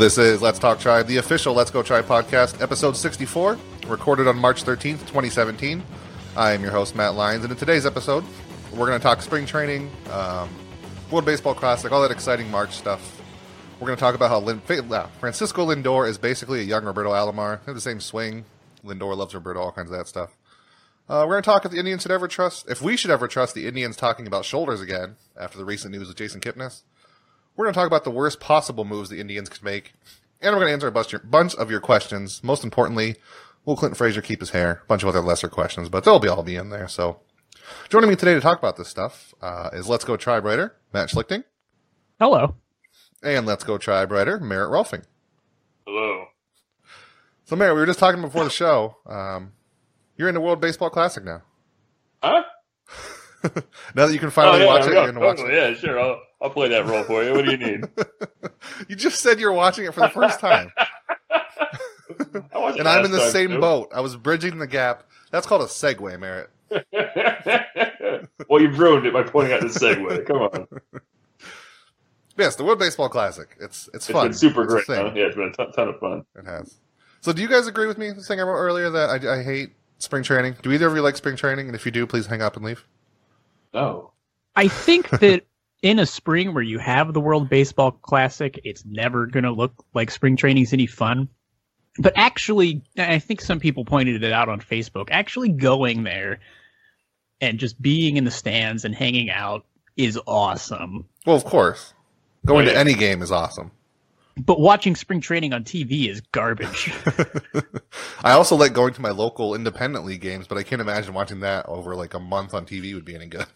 This is Let's Talk Tribe, the official Let's Go Tribe podcast, episode 64, recorded on March 13th, 2017. I am your host, Matt Lyons, and in today's episode, we're going to talk spring training, um, World Baseball Classic, all that exciting March stuff. We're going to talk about how Lin- uh, Francisco Lindor is basically a young Roberto Alomar. They have the same swing. Lindor loves Roberto, all kinds of that stuff. Uh, we're going to talk if the Indians should ever trust, if we should ever trust the Indians talking about shoulders again after the recent news with Jason Kipnis. We're going to talk about the worst possible moves the Indians could make, and we're going to answer a bunch, bunch of your questions. Most importantly, will Clinton Frazier keep his hair? A bunch of other lesser questions, but they'll be all be in there. So, joining me today to talk about this stuff uh, is Let's Go Tribe writer Matt Schlichting. Hello. And Let's Go Tribe writer Merritt Rohlfing. Hello. So, Merritt, we were just talking before the show. Um, you're in the World Baseball Classic now. Huh? now that you can finally oh, yeah, watch it, yeah, you're going to watch it. Yeah, sure. I'll, I'll play that role for you. What do you need? you just said you're watching it for the first time. and I'm in the same too. boat. I was bridging the gap. That's called a segue, Merritt. well, you've ruined it by pointing out the segue. Come on. Yes, the World Baseball Classic. It's it's It's fun. been super It's great. Huh? Yeah, it's been a ton, ton of fun. It has. So, do you guys agree with me? The thing I wrote earlier that I, I hate spring training. Do either of you like spring training? And if you do, please hang up and leave. No. I think that in a spring where you have the World Baseball Classic, it's never going to look like spring training's any fun. But actually, I think some people pointed it out on Facebook. Actually, going there and just being in the stands and hanging out is awesome. Well, of course, going to any game is awesome. But watching spring training on TV is garbage. I also like going to my local independent league games, but I can't imagine watching that over like a month on TV would be any good.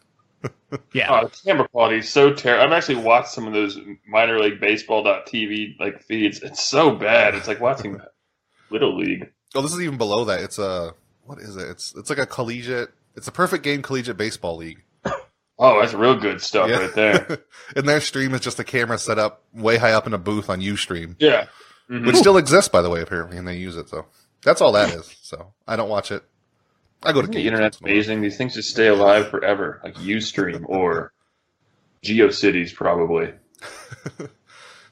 Yeah. Oh, the camera quality is so terrible. I've actually watched some of those minor league baseball.tv like feeds. It's so bad. It's like watching Little League. Oh, this is even below that. It's a what is it? It's it's like a collegiate. It's a perfect game collegiate baseball league. Oh, that's real good stuff Yeah. right there. and their stream is just a camera set up way high up in a booth on UStream, Yeah. Mhm. which still exists by the way apparently, and they use it. So that's all that is. So I don't watch it. I go to the games internet's once in a while. amazing. These things just stay alive forever, like UStream or GeoCities, probably.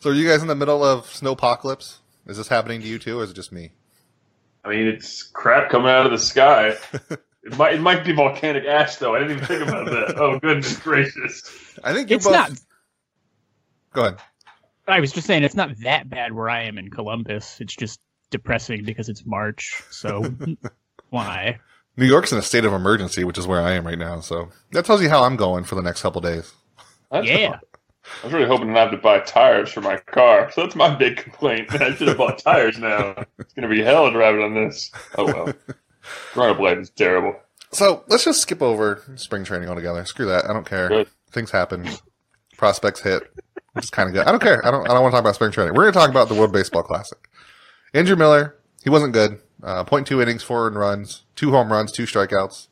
So are you guys in the middle of snowpocalypse? Is this happening to you too, or is it just me? I mean, it's crap coming out of the sky. It might it might be volcanic ash, though. I didn't even think about that. Oh goodness gracious! I think you It's both. not. Go ahead. I was just saying it's not that bad where I am in Columbus. It's just depressing because it's March. So why? New York's in a state of emergency, which is where I am right now. So that tells you how I'm going for the next couple days. That's Yeah. I was really hoping to not have to buy tires for my car. So that's my big complaint. I should have bought tires now. It's going to be hell driving on this. Oh well. Runner blade is terrible. So let's just skip over spring training altogether. Screw that. I don't care. Good. Things happen. Prospects hit. Which is kind of good. I don't care. I don't. I don't want to talk about spring training. We're going to talk about the World Baseball Classic. Andrew Miller. He wasn't good. Uh, point two innings, four earned runs, two home runs, two strikeouts.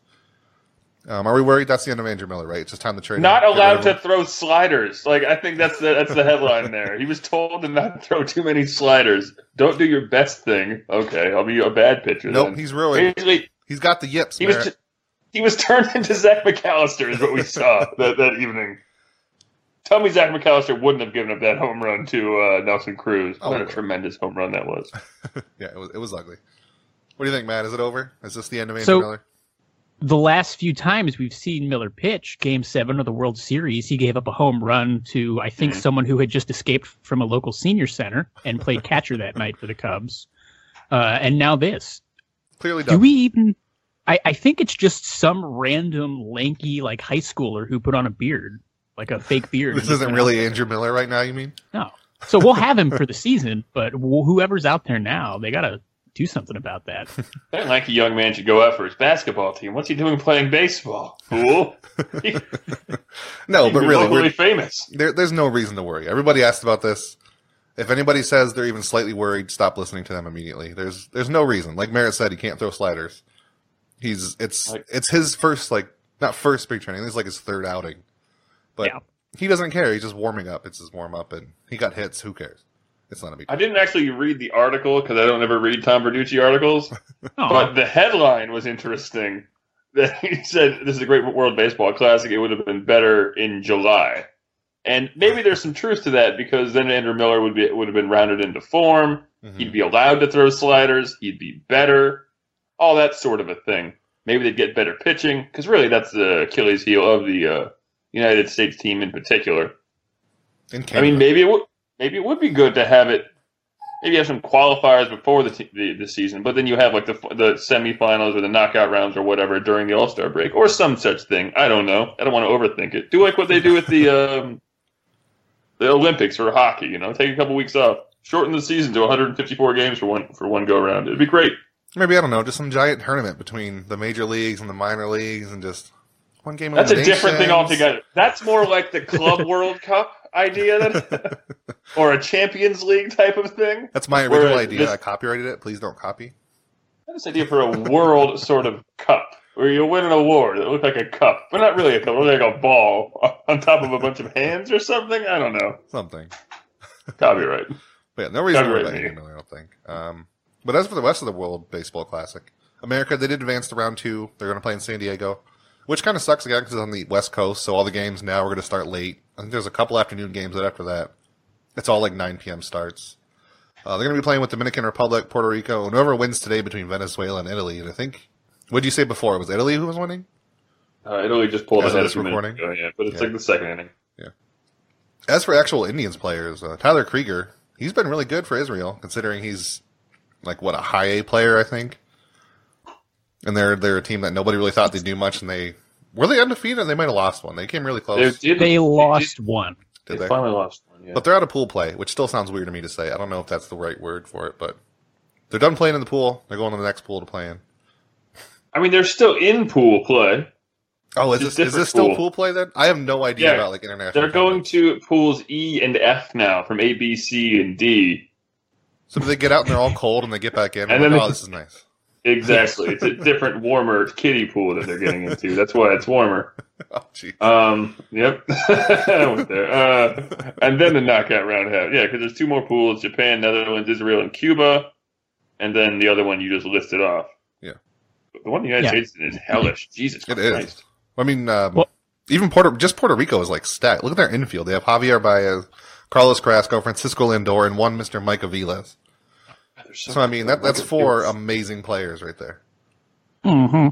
Um, are we worried? That's the end of Andrew Miller, right? It's just time to trade. Not rid allowed to throw sliders. Like I think that's the that's the headline there. He was told to not throw too many sliders. Don't do your best thing. Okay, I'll be a bad pitcher. Nope, then. he's ruined. Basically, He's got the yips. he was Merritt. he was turned into Zach McAllister is what we saw that, that evening. Tell me Zach McAllister wouldn't have given up that home run to uh, Nelson Cruz. Oh, what a well. tremendous home run that was. yeah, it was. It was ugly. What do you think, Matt? Is it over? Is this the end of Andrew So- Miller? the last few times we've seen Miller pitch, Game Seven of the World Series, he gave up a home run to I think Mhm. someone who had just escaped from a local senior center and played catcher that night for the Cubs. Uh, and now this. Clearly Do we even? I, I think it's just some random lanky like high schooler who put on a beard, like a fake beard. this isn't really Andrew Miller right now. You mean? no. So we'll have him for the season, but whoever's out there now, they gotta do something about that. That lanky young man should go out for his basketball team. What's he doing playing baseball? Fool. He, No, but be really, we're, famous. there, there's no reason to worry. Everybody asked about this. If anybody says they're even slightly worried, stop listening to them immediately. There's there's no reason. Like Merritt said, he can't throw sliders. He's it's Like- it's his first like not first spring training. This is like his third outing. But Yeah. he doesn't care. He's just warming up. It's his warm up, and he got hits. Who cares? It's not a big. I didn't actually read the article because I don't ever read Tom Verducci articles. Oh, But the headline was interesting. That he said this is a great World Baseball Classic. It would have been better in July. And maybe there's some truth to that because then Andrew Miller would be would have been rounded into form. Mhm. He'd be allowed to throw sliders. He'd be better. All that sort of a thing. Maybe they'd get better pitching because really that's the Achilles heel of the uh, United States team in particular. In I mean, maybe it would maybe it would be good to have it. Maybe have some qualifiers before the, t- the the season, but then you have like the the semifinals or the knockout rounds or whatever during the All Star break or some such thing. I don't know. I don't want to overthink it. Do like what they do with the um, the Olympics for hockey. You know, take a couple weeks off, shorten the season to 154 games for one for one go around. It'd be great. maybe I don't know, just some giant tournament between the major leagues and the minor leagues, and just one game. That's a different thing altogether. That's more like the Club World Cup idea, than, or a Champions League type of thing. That's my original idea. this- I copyrighted it. Please don't copy. I had this idea for a world sort of cup where you win an award that looked like a cup, but not really a cup, it looked like a ball on top of a bunch of hands or something. I don't know. Something. Copyright. But yeah, no reason to worry Copyright about. Miller, I don't think. Um, but as for the rest of the World Baseball Classic, America, they did advance to round two. They're going to play in San Diego, which kind of sucks again because it's on the West Coast, so all the games now are going to start late. I think there's a couple afternoon games that after that. It's all like 9 p.m. starts. Uh, they're going to be playing with Dominican Republic, Puerto Rico, and whoever wins today between Venezuela and Italy. And I think, what did you say before? It was Italy who was winning? Uh, Italy just pulled As ahead this recording? ago, yeah, but it's Yeah. like the second inning. Yeah. As for actual Indians players, uh, Tyler Krieger, he's been really good for Israel, considering he's like what a high A player, I think. And they're they're a team that nobody really thought they'd do much, and they were they undefeated. They might have lost one. They came really close, They, did, They lost one. They, did they? finally lost one. Yeah. But they're out of pool play, which still sounds weird to me to say. I don't know if that's the right word for it, but they're done playing in the pool. They're going to the next pool to play in. I mean, they're still in pool play. Oh, is this is this still pool. pool play then? I have no idea Yeah. about like international. They're going tournaments. to pools E and F now from A, B, C, and D. So do they get out and they're all cold and they get back in? And And then like, oh, this is nice. Exactly. it's a different, warmer kiddie pool that they're getting into. That's why it's warmer. Oh. Um. Yep. I went there. Uh, and then the knockout round have yeah, because there's two more pools: Japan, Netherlands, Israel, and Cuba, and then the other one you just listed off. Yeah. But the one in the United Yeah. States is hellish. Jesus It is. Christ. I mean, um, Well- even Puerto, just Puerto Rico is like stacked. Look at their infield. They have Javier Baez, Carlos Carrasco, Francisco Lindor, and one Mr. Mike Aviles. They're So I mean, that that's four this. amazing players right there. hmm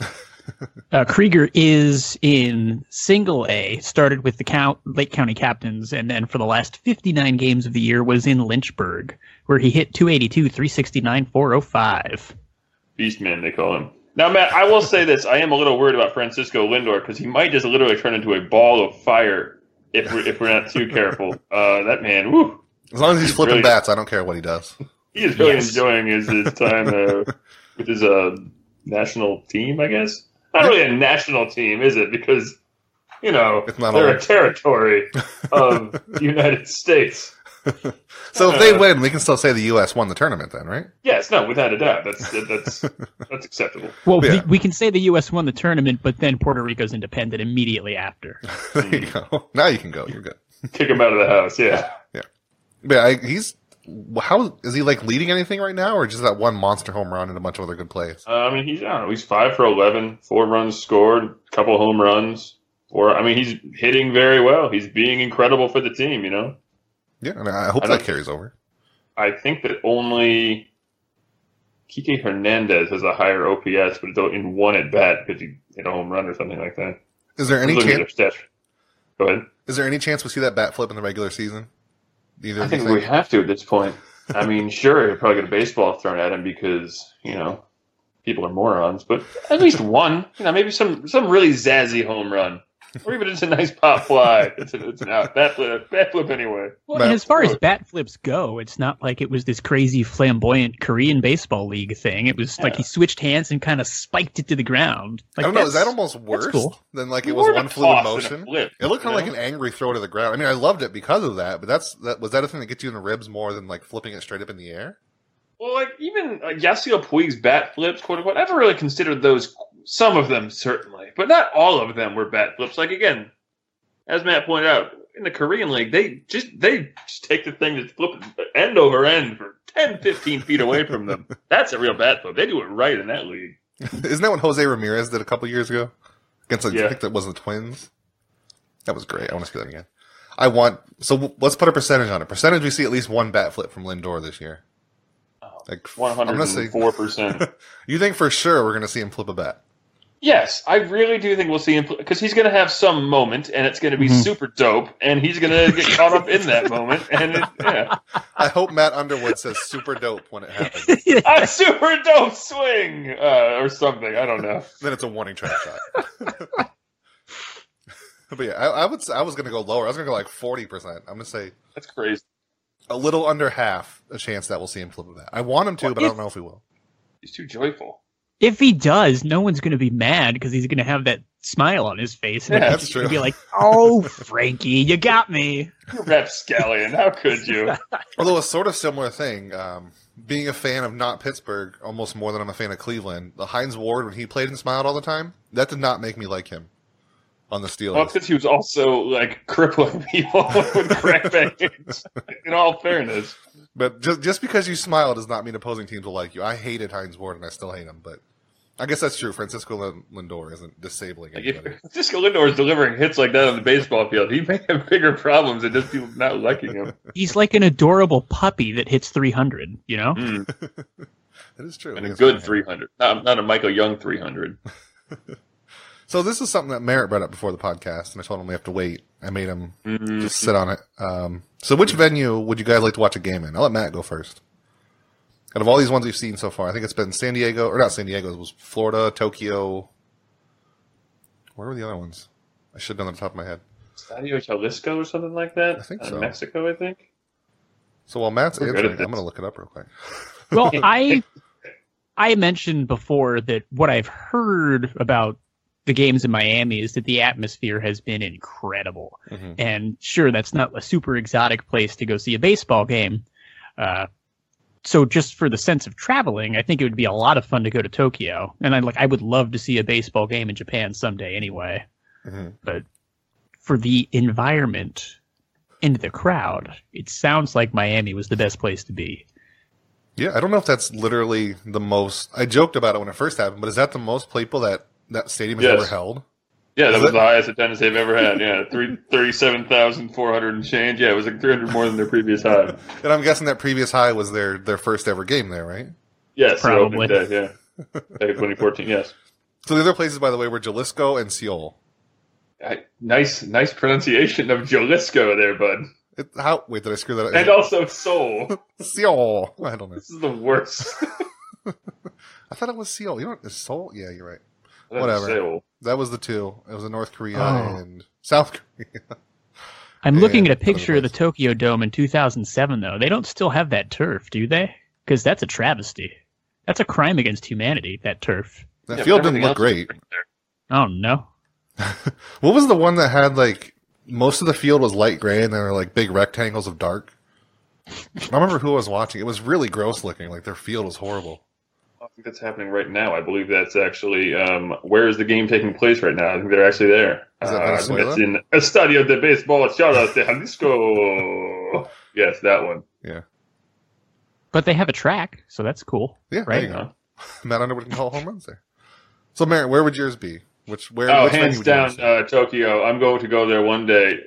uh, Krieger is in single A, started with the count, Lake County Captains, and then for the last 59 games of the year was in Lynchburg, where he hit 282, 369, 405. Beastman, they call him. Now, Matt, I will say this: I am a little worried about Francisco Lindor because he might just literally turn into a ball of fire if we're, if we're not too careful. Uh, that man, woo, As long as he's flipping Really- bats, I don't care what he does. he is really Yes. enjoying his, his time uh, with his uh, national team. I guess not really a national team, is it? Because you know they're all- a territory of the United States. So if they Uh, win, we can still say the U.S. won the tournament, then, right? Yes, no, without a doubt, that's that's that's acceptable. Well, Yeah. we, we can say the U.S. won the tournament, but then Puerto Rico's independent immediately after. there you go. Now you can go. You're good. Kick him out of the house. Yeah. Yeah. But I, he's how is he like leading anything right now, or just that one monster home run and a bunch of other good plays? Uh, I mean, he's I know, he's five for 11, four runs scored, a couple home runs. Or I mean, he's hitting very well. He's being incredible for the team. You know, Yeah, and I hope I that carries over. I think that only Kike Hernandez has a higher OPS, but in one at bat because he hit a home run or something like that. Is there any at chance? Go ahead. Is there any chance we see that bat flip in the regular season? Either I think we have to at this point. I mean, sure, he'll probably get a baseball thrown at him because you know people are morons, but at least one, you know, maybe some some really zazzy home run, or even just a nice pop fly. It's an, it's an out bat flip, bat flip anyway. Well, But- and as far as bat flips go, it's not like it was this crazy flamboyant Korean baseball league thing. It was like he switched hands and kind of spiked it to the ground. Like, I don't know. Is that almost worse cool. than like it was one fluid toss than a motion? flip, It looked kind of like an angry throw to the ground. I mean, I loved it because of that, but that's that was that a thing that gets you in the ribs more than like flipping it straight up in the air? Well, like even uh, Yasiel Puig's bat flips, quote unquote. I never really considered those. Some of them certainly, but not all of them were bat flips. Like again, as Matt pointed out, in the Korean League, they just they just take the thing that's flipping end over end for 10, 15 feet away from them. That's a real bat flip. They do it right in that league. Isn't that what Jose Ramirez did a couple years ago against? Like, Yeah. I think that was the Twins. That was great. I want to see that again. I want. So let's put a percentage on it. Percentage we see at least one bat flip from Lindor this year. Oh, like One gonna say. four percent. You think for sure we're gonna see him flip a bat? Yes, I really do think we'll see him because he's going to have some moment, and it's going to be Mhm. super dope, and he's going to get caught up in that moment, and it, yeah, I hope Matt Underwood says super dope when it happens. a super dope swing uh, or something. I don't know. then it's a warning track shot. but yeah, I, I would. s- I was gonna go lower. I was gonna go like forty percent. I'm gonna say That's crazy. a little under half a chance that we'll see him flip a bat. I want him to, Well, but I don't know if he will. He's too joyful. If he does, no one's going to be mad because he's going to have that smile on his face. And Yeah, that's true. Be like, oh, Frankie, you got me. You rapscallion. How could you? Although a sort of similar thing, um, being a fan of not Pittsburgh almost more than I'm a fan of Cleveland. The Hines Ward when he played and smiled all the time, that did not make me like him on the Steelers. Well, because he was also like crippling people with crackbacks. In all fairness, But just just because you smile does not mean opposing teams will like you. I hated Hines Ward and I still hate him, but I guess that's true. Francisco Lindor isn't disabling like anybody. if Francisco Lindor is delivering hits like that on the baseball field, he may have bigger problems than just people not liking him. He's like an adorable puppy that hits 300, you know? Mm, That is true. and a good 300, not, not a Michael Young 300. So this is something that Merritt brought up before the podcast, and I told him we have to wait. I made him Mm, just sit on it. Um, so which venue would you guys like to watch a game in? I'll let Matt go first. Out of all these ones we've seen so far, I think it's been San Diego, or not San Diego, it was Florida, Tokyo. Where were the other ones? I should know on the top of my head. Stadio Jalisco or something like that. I think Uh, so. Mexico, I think. So while Matt's We're answering, I'm going to look it up real quick. Well, I I mentioned before that what I've heard about the games in Miami is that the atmosphere has been incredible. Mhm. And sure, that's not a super exotic place to go see a baseball game. Uh, so just for the sense of traveling, I think it would be a lot of fun to go to Tokyo. And I like I would love to see a baseball game in Japan someday anyway. Mhm. But for the environment and the crowd, it sounds like Miami was the best place to be. Yeah, I don't know if that's literally the most. I joked about it when it first happened, but is that the most people that that stadium has Yes. ever held? Yeah, that was it? the highest attendance they've ever had. Yeah, three thirty-seven thousand four hundred and change. Yeah, it was like three hundred more than their previous high. And I'm guessing that previous high was their their first ever game there, right? Yes, Probably. day. Yeah, back in twenty fourteen. Yes. So the other places, by the way, were Jalisco and Seoul. I- Nice, nice pronunciation of Jalisco there, bud, It, how? Wait, did I screw that up? and also Seoul. Seoul. I don't know. This is the worst. I thought it was Seoul. You know, it's Seoul. Yeah, you're right. Whatever. Seoul. That was the two. It was in North Korea Oh. and South Korea. I'm looking at a picture of the Tokyo Dome in 2007, though. They don't still have that turf, do they? Because that's a travesty. That's a crime against humanity, that turf. That Yeah, field didn't look great. Oh, no. What was the one that had like most of the field was light gray and there were like big rectangles of dark? I remember who I was watching. It was really gross looking. Like their field was horrible. I think that's happening right now. I believe that's actually um, where is the game taking place right now? I think they're actually there. Is that Uh, Venezuela? it's in Estadio de Baseball Charros de Jalisco. yes, that one. Yeah. But they have a track, so that's cool. Yeah, Right. there you go. Matt Underwood can call home runs there. So, Merritt, where would yours be? Which where? Oh, which venue hands would you wanna down, uh, Tokyo. I'm going to go there one day.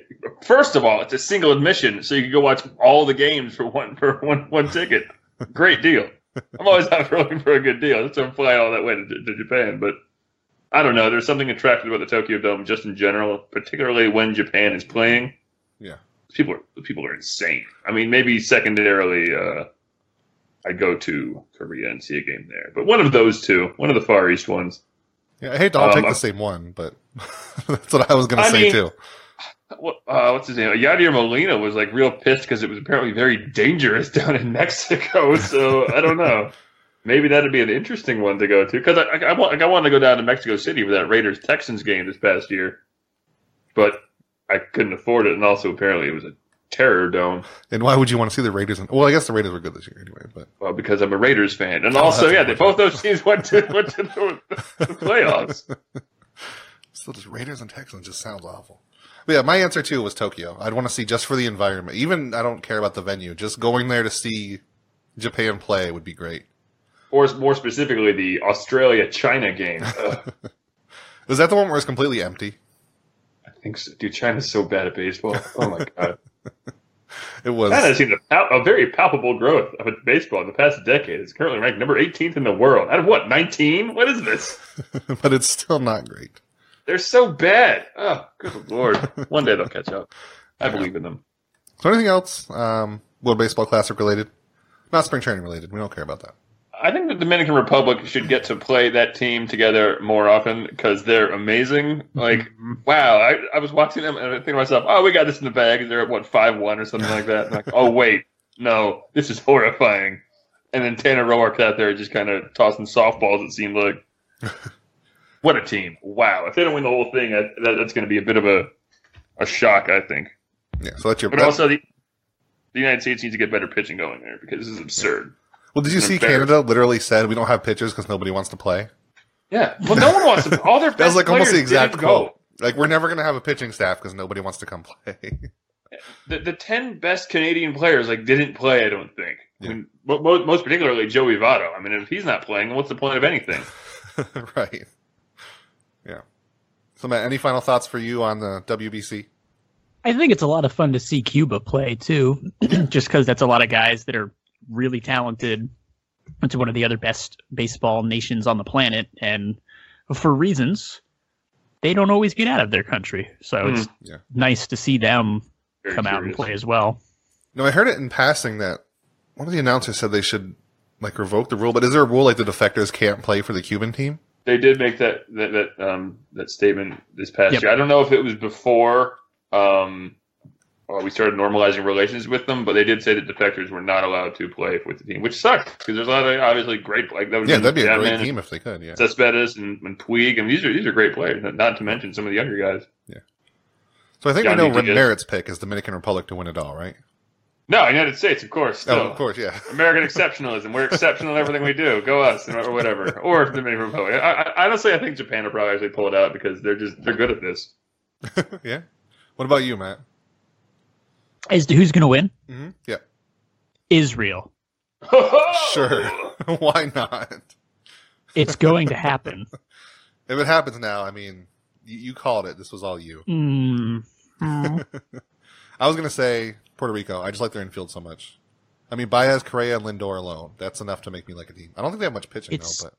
First of all, it's a single admission, so you can go watch all the games for one for one one ticket. Great deal. I'm always out for looking for a good deal. That's why I'm flying all that way to, to Japan. But I don't know. There's something attractive about the Tokyo Dome, just in general, particularly when Japan is playing. Yeah. people are people are insane. I mean, maybe secondarily, uh, I'd go to Korea and see a game there. But one of those two, one of the Far East ones. Yeah, I hate to all Um, take the same one, but that's what I was going to say mean- too. What, uh, what's his name? Yadier Molina was like real pissed because it was apparently very dangerous down in Mexico. So I don't know. Maybe that'd be an interesting one to go to because I, I, I want like, I wanted to go down to Mexico City for that Raiders Texans game this past year, but I couldn't afford it, and also apparently it was a terror dome. And why would you want to see the Raiders? In, well, I guess the Raiders were good this year anyway. But Well, because I'm a Raiders fan, and Oh, also yeah, they, both those teams went to went to the, the playoffs. So just Raiders and Texans just sounds awful. But yeah, my answer too was Tokyo. I'd want to see just for the environment. Even I don't care about the venue. Just going there to see Japan play would be great. Or more specifically, the Australia China game. Was that the one where it's completely empty? I think so. Dude, China's so bad at baseball. Oh my god. It was, China has seen a, pal- a very palpable growth of baseball in the past decade. It's currently ranked number 18th in the world. Out of what, 19? What is this? but it's still not great. They're so bad. Oh, good lord. One day they'll catch up. I believe in them. So anything else? Um, World Baseball Classic related? Not spring training related. We don't care about that. I think the Dominican Republic should get to play that team together more often because they're amazing. Like, wow, I, I was watching them and I think to myself, oh, we got this in the bag. And they're at what five one or something like that. Like, oh wait, no, this is horrifying. And then Tanner Roark out there just kind of tossing softballs. It seemed like, what a team! Wow, if they don't win the whole thing, that, that, that's going to be a bit of a a shock, I think. Yeah. So that's your. But also, the, the United States needs to get better pitching going there because this is absurd. well, did you it's see. Canada literally said we don't have pitchers because nobody wants to play? Yeah, well, no one wants to. All their best That was like almost the exact go. quote. Like we're never gonna have a pitching staff because nobody wants to come play. the, the 10 best Canadian players like didn't play, I don't think. Yeah. I mean, mo- mo- most particularly Joey Votto. I mean, if he's not playing, what's the point of anything? right. Yeah. So Matt, any final thoughts for you on the WBC? I think it's a lot of fun to see Cuba play too, just because that's a lot of guys that are really talented. It's one of the other best baseball nations on the planet, and for reasons they don't always get out of their country. So hmm. it's Yeah. nice to see them Very come out and play as well. No, I heard it in passing that one of the announcers said they should like revoke the rule. But is there a rule like the defectors can't play for the Cuban team? They did make that that that, um, that statement this past Yep. year. I don't know if it was before um, or we started normalizing relations with them, but they did say that defectors were not allowed to play with the team, which sucked because there's a lot of obviously great like that was Yeah, that'd be a great team if they could. Yeah. Cespedes and, and Puig, and these are these are great players. Not to mention some of the younger guys. Yeah. So I think John we know Rodriguez. Merritt's pick is Dominican Republic to win it all, right? No, United States, of course. Still. Oh, of course, yeah. American exceptionalism. We're exceptional in everything we do. Go us, or whatever. Or the Dominican Republic. I, I, honestly, I think Japan will probably actually pull it out because they're just they're good at this. yeah. What about you, Matt? As to who's going to win, hmm Yeah. Israel. Sure. Why not? It's going to happen. If it happens now, I mean, you, you called it. This was all you. Mm. Mm. I was gonna say Puerto Rico. I just like their infield so much. I mean, Baez, Correa, and Lindor alone. That's enough to make me like a team. I don't think they have much pitching It's though, but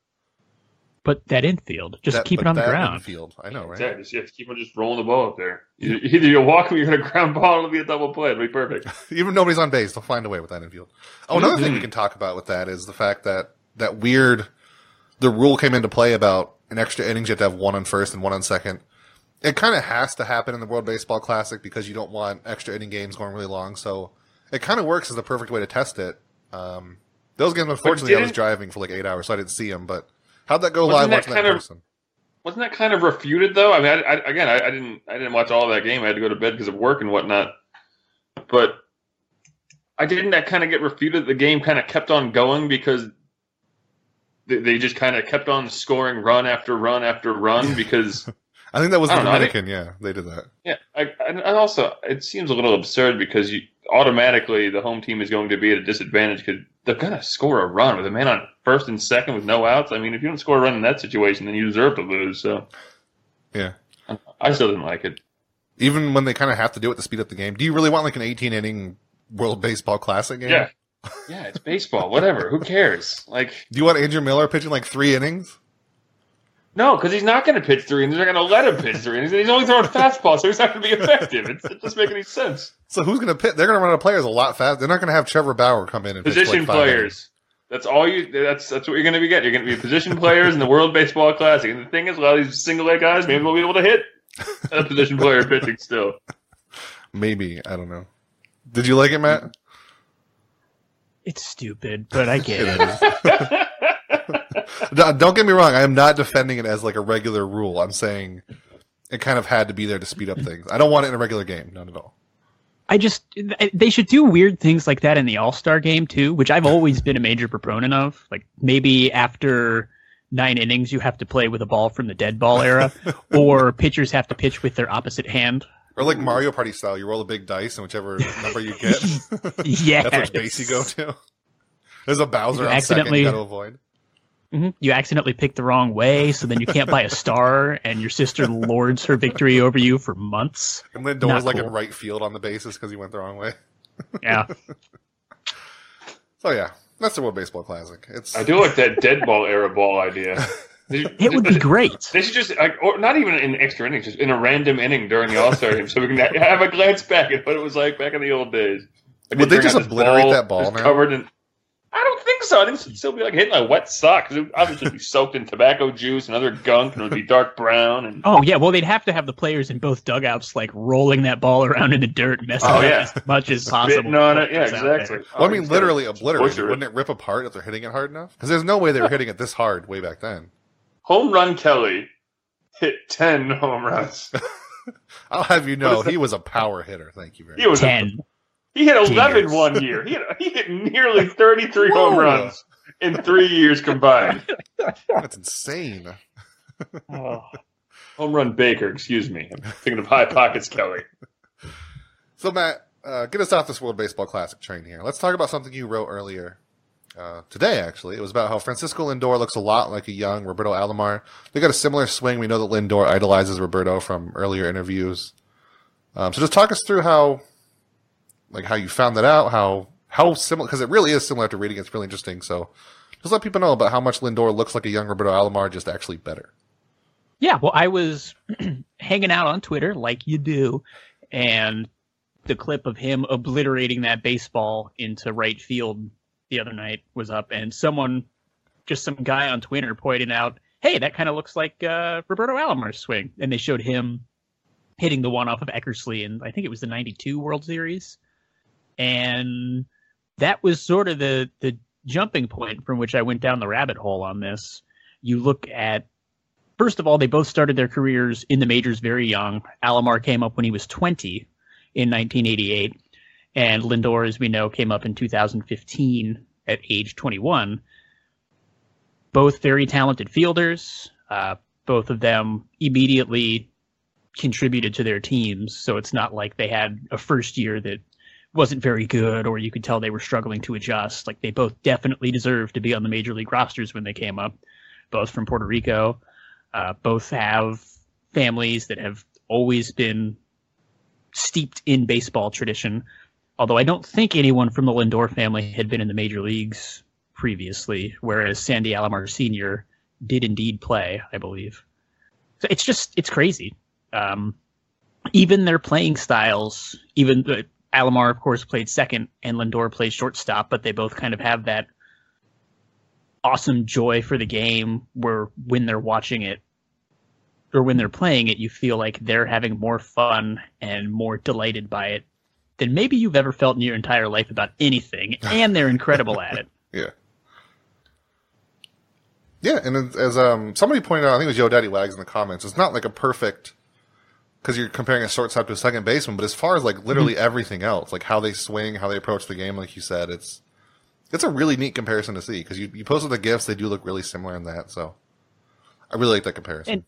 But that infield, just that, keep it but on the ground. Infield, I know, right? Exactly. Just, you have to keep on just rolling the ball up there. Either, either you walk or you're going to ground ball. It'll be a double play. It'll be perfect. Even if nobody's on base, they'll find a way with that infield. Oh, another thing we can talk about with that is the fact that that weird, the rule came into play about an extra innings. You have to have one on first and one on second. It kind of has to happen in the World Baseball Classic because you don't want extra inning games going really long. So it kind of works as the perfect way to test it. Um, those games, unfortunately, I was driving for like eight hours, so I didn't see them. But how'd that go live that watching that of- person? Wasn't that kind of refuted though? I mean, I, I, again, I, I didn't I didn't watch all of that game. I had to go to bed because of work and whatnot. But I didn't that kind of get refuted. The game kind of kept on going because they, they just kind of kept on scoring run after run after run because. I think that was the don't know, I think- Dominican. yeah, they did that. Yeah, I, and and also it seems a little absurd because you automatically the home team is going to be at a disadvantage because they're going to score a run with a man on first and second with no outs. I mean, if you don't score a run in that situation, then you deserve to lose. So Yeah. I still didn't like it. Even when they kind of have to do it to speed up the game. Do you really want like an 18 inning World Baseball Classic game? Yeah, yeah, it's baseball. Whatever. Who cares? Like, Do you want Andrew Miller pitching like three innings? No, because he's not going to pitch three, and they're going to let him pitch three, and he's only throwing fastballs, so he's not going to be effective. It's, it doesn't make any sense. So who's going to pitch? They're going to run out of players a lot fast. They're not going to have Trevor Bauer come in and pitch, Position like, five players. innings. That's all you. That's that's what you're going to be getting. You're going to be position players in the World Baseball Classic. And the thing is, a lot of these single A guys maybe will be able to hit a position player pitching still. Maybe I don't know. Did you like it, Matt? It's stupid, but I get It Don't get me wrong. I am not defending it as like a regular rule. I'm saying it kind of had to be there to speed up things. I don't want it in a regular game. Not at all. I just they should do weird things like that in the All Star game too, which I've always been a major proponent of. Like maybe after nine innings, you have to play with a ball from the dead ball era, or pitchers have to pitch with their opposite hand. Or like Mario Party style, you roll a big dice and whichever number you get, Yeah, that's which base you go to. There's a Bowser You on second accidentally- you got to avoid. Hmm You accidentally picked the wrong way, so then you can't buy a star, and your sister lords her victory over you for months. And Lindor Not was like cool. in right field on the bases because he went the wrong way. Yeah. So yeah, that's the World Baseball Classic. It's I do like that dead ball era ball idea. They should- It would be great. They should just, like, or not even in extra innings, just in a random inning during the All Star game, so we can have a glance back at what it was like back in the old days. Like, Would they bring just out this obliterate that ball just now? Covered in, I don't think so. I think it'd still be like hitting a wet sock. 'cause It would obviously be soaked in tobacco juice and other gunk, and it would be dark brown. And Oh yeah, well they'd have to have the players in both dugouts like rolling that ball around in the dirt, messing Oh, it yeah. up as much as possible. spitting on it. Yeah, It's out there. exactly. well, I mean, literally obliterated. butcher it. Wouldn't it rip apart if they're hitting it hard enough? Because there's no way they were hitting it this hard way back then. Home run Kelly hit ten home runs. I'll have you know, he was a power hitter. Thank you very He much. was a Ten. He hit 11 Dingers. one year. He hit, he hit nearly 33 home runs in three years combined. That's insane. Home run Baker, excuse me. I'm thinking of High Pockets Kelly. So Matt, uh, get us off this World Baseball Classic train here. Let's talk about something you wrote earlier uh, today. Actually, it was about how Francisco Lindor looks a lot like a young Roberto Alomar. They got a similar swing. We know that Lindor idolizes Roberto from earlier interviews. Um, so just talk us through how, like, how you found that out. How how similar? Because it really is similar to reading. It's really interesting. So just let people know about how much Lindor looks like a young Roberto Alomar, just actually better. Yeah, well, I was hanging out on Twitter like you do, and the clip of him obliterating that baseball into right field the other night was up, and someone, just some guy on Twitter, pointed out, "Hey, that kind of looks like uh, Roberto Alomar's swing," and they showed him hitting the one off of Eckersley, and I think it was the '92 World Series, and that was sort of the the jumping point from which I went down the rabbit hole on this. You look at first of all, they both started their careers in the majors very young. Alomar came up when he was 20 in 1988, and Lindor, as we know, came up in 2015 at age 21. Both very talented fielders. Uh, both of them immediately contributed to their teams, so it's not like they had a first year that wasn't very good or you could tell they were struggling to adjust. Like they both definitely deserved to be on the major league rosters when they came up, both from Puerto Rico. Uh, both have families that have always been steeped in baseball tradition. Although I don't think anyone from the Lindor family had been in the major leagues previously, whereas Sandy Alomar Sr. did indeed play, I believe. So it's just it's crazy. Um, even their playing styles, even uh, Alomar, of course, played second, and Lindor played shortstop, but they both kind of have that awesome joy for the game where when they're watching it or when they're playing it, you feel like they're having more fun and more delighted by it than maybe you've ever felt in your entire life about anything. And they're incredible at it. Yeah. Yeah, and as- as um somebody pointed out, I think it was Yo Daddy Wags in the comments. It's not like a perfect because you're comparing a shortstop to a second baseman, but as far as like literally mm-hmm. everything else, like how they swing, how they approach the game, like you said, it's it's a really neat comparison to see because you you posted the gifs, they do look really similar in that. So I really like that comparison. And-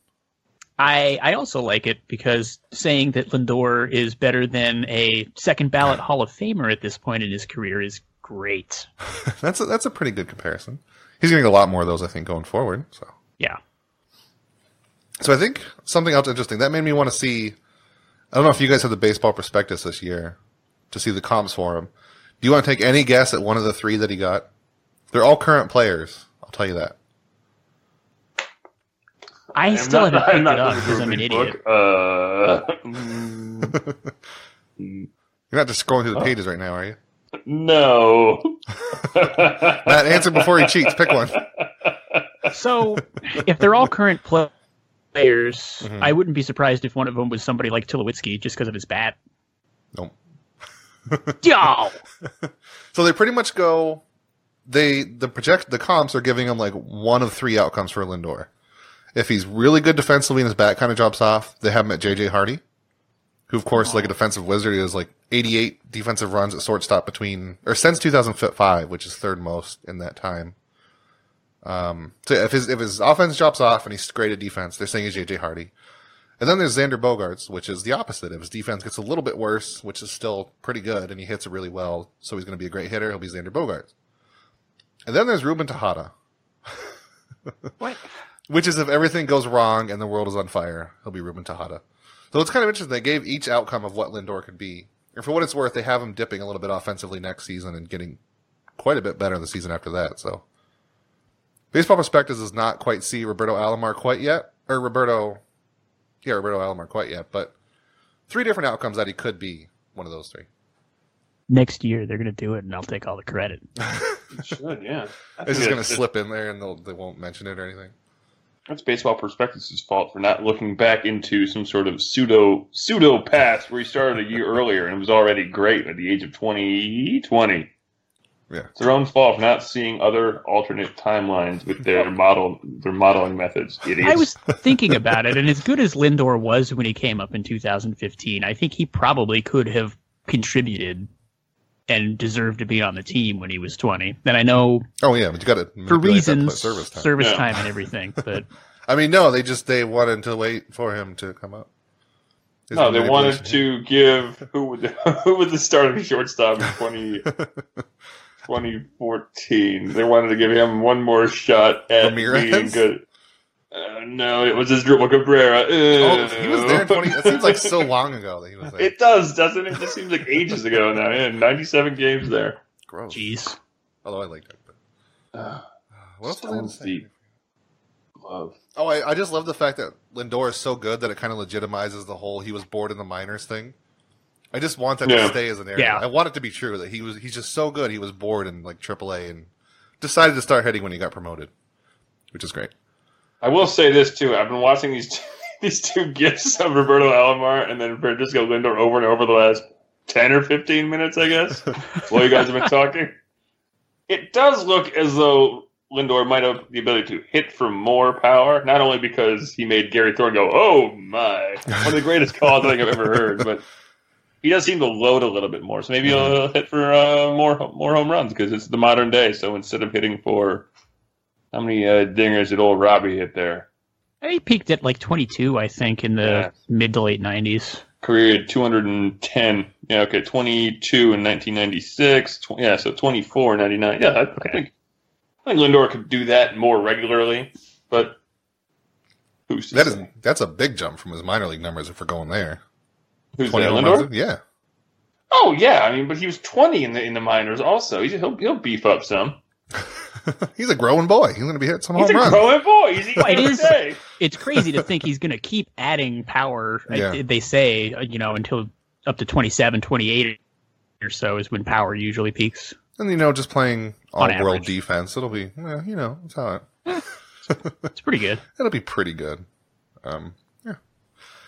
I I also like it because saying that Lindor is better than a second ballot Hall of Famer at this point in his career is great. that's a, that's a pretty good comparison. He's getting a lot more of those, I think, going forward. So. Yeah. So I think something else interesting that made me want to see. I don't know if you guys have the baseball prospectus this year to see the comps for him. Do you want to take any guess at one of the three that he got? They're all current players. I'll tell you that. I I'm still not- haven't picked I'm it not up because for a I'm an big idiot. Uh, You're not just scrolling through the pages right now, are you? no. Matt, answer before he cheats. Pick one. So, if they're all current pl- players, Mhm. I wouldn't be surprised if one of them was somebody like Tulowitzki just because of his bat. Nope. Yo! So they pretty much go. They the project the comps are giving him like one of three outcomes for Lindor. If he's really good defensively and his bat kind of drops off, they have him at JJ Hardy, who of course like a defensive wizard is like 88 defensive runs at shortstop between or since 2005, which is third most in that time. Um, so if his if his offense drops off and he's great at defense, they're saying he's JJ Hardy. And then there's Xander Bogaerts, which is the opposite. If his defense gets a little bit worse, which is still pretty good, and he hits it really well, so he's going to be a great hitter, he'll be Xander Bogaerts. And then there's Ruben Tejada. What? Which is if everything goes wrong and the world is on fire, he'll be Ruben Tejada. So it's kind of interesting. They gave each outcome of what Lindor could be. And for what it's worth, they have him dipping a little bit offensively next season and getting quite a bit better the season after that. So Baseball Prospectus does not quite see Roberto Alomar quite yet. Or Roberto, yeah, Roberto Alomar quite yet. But three different outcomes that he could be one of those three. Next year they're gonna do it, and I'll take all the credit. Should, yeah. I It's just going to slip in there and they'll, they won't mention it or anything. That's baseball prospectus' fault for not looking back into some sort of pseudo pseudo past where he started a year earlier and was already great at the age of 20, 20. Yeah. It's their own fault for not seeing other alternate timelines with their model their modeling methods. Idiots. I was thinking about it, and as good as Lindor was when he came up in 2015, I think he probably could have contributed and deserved to be on the team when he was 20. And I know Oh, yeah, but you got to for reasons, service time. service Yeah. time and everything, but I mean, no, they just they wanted to wait for him to come up. Is no, they wanted to give who would who was the starting shortstop in 20, 2014. They wanted to give him one more shot at Ramirez? being good. Uh, no, it was just Dribble Cabrera. Oh, he was there in twenty. It seems like so long ago that he was there. It does, doesn't it? It just seems like ages ago now. Yeah, 97 games there. Gross. jeez. Although I liked it. But, Uh, what else was I going to Stones say? deep. Love. Oh, I, I just love the fact that Lindor is so good that it kind of legitimizes the whole he was bored in the minors thing. I just want that Yeah. to stay as an area. Yeah. I want it to be true that he was he's just so good he was bored in like AAA and decided to start hitting when he got promoted, which is great. I will say this too. I've been watching these two, these two gifs of Roberto Alomar and then Francisco Lindor over and over the last ten or fifteen minutes, I guess, while you guys have been talking. It does look as though Lindor might have the ability to hit for more power, not only because he made Gary Thorne go, "Oh my," one of the greatest calls I think I've ever heard, but he does seem to load a little bit more. So maybe he'll hit for uh, more more home runs because it's the modern day. So instead of hitting for how many uh, dingers did old Robbie hit there? He peaked at like 22, I think, in the Yeah. mid to late 90s. Career 210. Yeah, okay, 22 in 1996. Tw- yeah, so 24 in 99. Yeah, I, I think I think Lindor could do that more regularly, but who's to That is that's a big jump from his minor league numbers if we're going there. Who's that, Lindor? Yeah. Oh yeah, I mean, but he was 20 in the in the minors also. He's, he'll he'll beef up some. he's a growing boy. He's going to be hitting some He's home a runs. growing boy. He's eating Well, it every day. It's crazy to think he's going to keep adding power. Yeah. They say, uh, you know, until up to 27, 28 or so is when power usually peaks. And you know, just playing all On world defense, it'll be well, you know, that's how it. It's pretty good. It'll be pretty good. Um, yeah.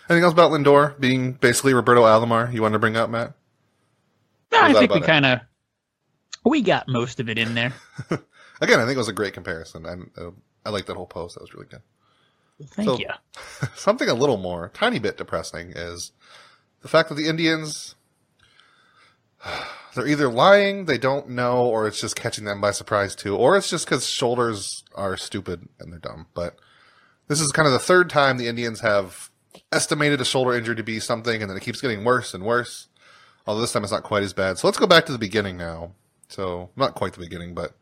Anything else about Lindor being basically Roberto Alomar? You wanted to bring up, Matt? No, I think we kind of we got most of it in there. Again, I think it was a great comparison. I, uh, I like that whole post. That was really good. Thank So- you. Something a little more, tiny bit depressing is the fact that the Indians, they're either lying, they don't know, or it's just catching them by surprise too, or it's just because shoulders are stupid and they're dumb. But this is kind of the third time the Indians have estimated a shoulder injury to be something, and then it keeps getting worse and worse. Although this time it's not quite as bad. So let's go back to the beginning now. So not quite the beginning, but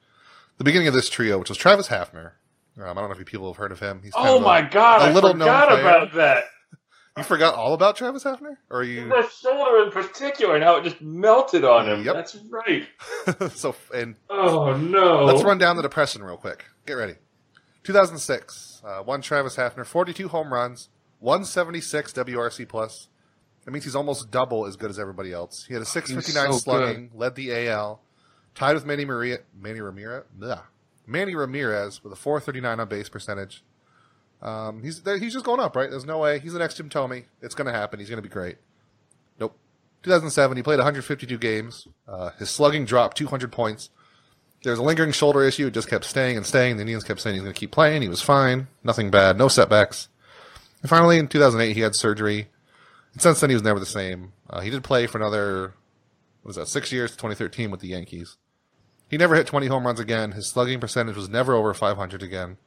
the beginning of this trio, which was Travis Hafner. Um, I don't know if you people have heard of him. He's Oh of a- my god, a I little known forgot about that. You forgot all about Travis Hafner? Or are you The shoulder in particular and how it just melted on him. Yep. That's right. so and Oh no. let's run down the depression real quick. Get ready. 2006, uh, one Travis Hafner, 42 home runs, 176 WRC plus. That means he's almost double as good as everybody else. He had a 659 so slugging, led the AL, tied with Manny Maria, Manny Ramirez, Blah. Manny Ramirez with a 439 on base percentage. Um, he's he's just going up, right? There's no way he's the next Jim Thome. It's going to happen. He's going to be great. Nope. 2007, he played 152 games. Uh, his slugging dropped 200 points. There was a lingering shoulder issue. It just kept staying and staying. The Indians kept saying he's going to keep playing. He was fine. Nothing bad. No setbacks. And finally, in 2008, he had surgery. And since then, he was never the same. Uh, he did play for another, what was that, six years 2013 with the Yankees. He never hit 20 home runs again. His slugging percentage was never over 500 again.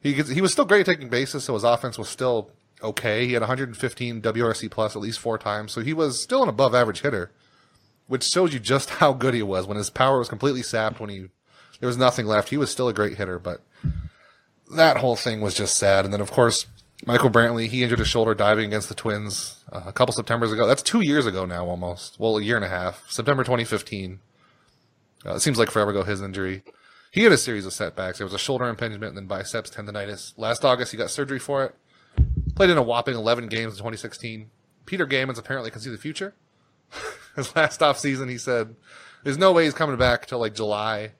He he was still great at taking bases, so his offense was still okay. He had 115 WRC plus at least four times, so he was still an above average hitter, which shows you just how good he was when his power was completely sapped. When he there was nothing left, he was still a great hitter. But that whole thing was just sad. And then, of course, Michael Brantley, he injured his shoulder diving against the Twins uh, a couple Septembers ago. That's two years ago now, almost. Well, a year and a half. September 2015. Uh, it seems like forever ago, his injury. He had a series of setbacks. There was a shoulder impingement and then biceps tendonitis. Last August, he got surgery for it. Played in a whopping 11 games in 2016. Peter Gammons apparently can see the future. His last off season, he said, "There's no way he's coming back till like July."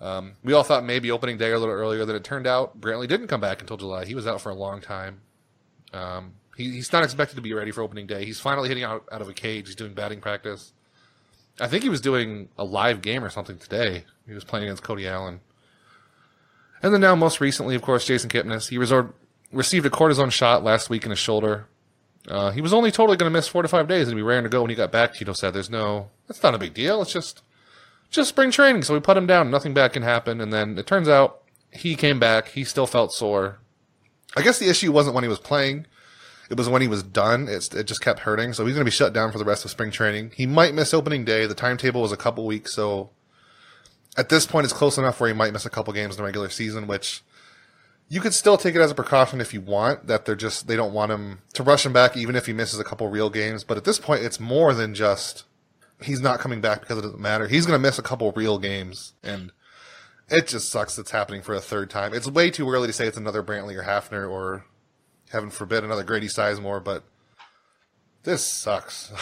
Um, we all thought maybe opening day a little earlier than it turned out. Brantley didn't come back until July. He was out for a long time. Um, he, he's not expected to be ready for opening day. He's finally hitting out, out of a cage. He's doing batting practice. I think he was doing a live game or something today. He was playing against Cody Allen. And then now, most recently, of course, Jason Kipnis. He resort, received a cortisone shot last week in his shoulder. Uh, he was only totally going to miss four to five days and be raring to go when he got back. Tito said, "There's no, that's not a big deal. It's just, just spring training." So we put him down. Nothing bad can happen. And then it turns out he came back. He still felt sore. I guess the issue wasn't when he was playing. It was when he was done. It's, it just kept hurting. So he's going to be shut down for the rest of spring training. He might miss opening day. The timetable was a couple weeks. So at this point, it's close enough where he might miss a couple games in the regular season, which you could still take it as a precaution if you want that they're just they don't want him to rush him back even if he misses a couple real games but at this point it's more than just he's not coming back because it doesn't matter. He's going to miss a couple real games and it just sucks it's happening for a third time. It's way too early to say it's another brantley or hafner or heaven forbid another grady sizemore but this sucks.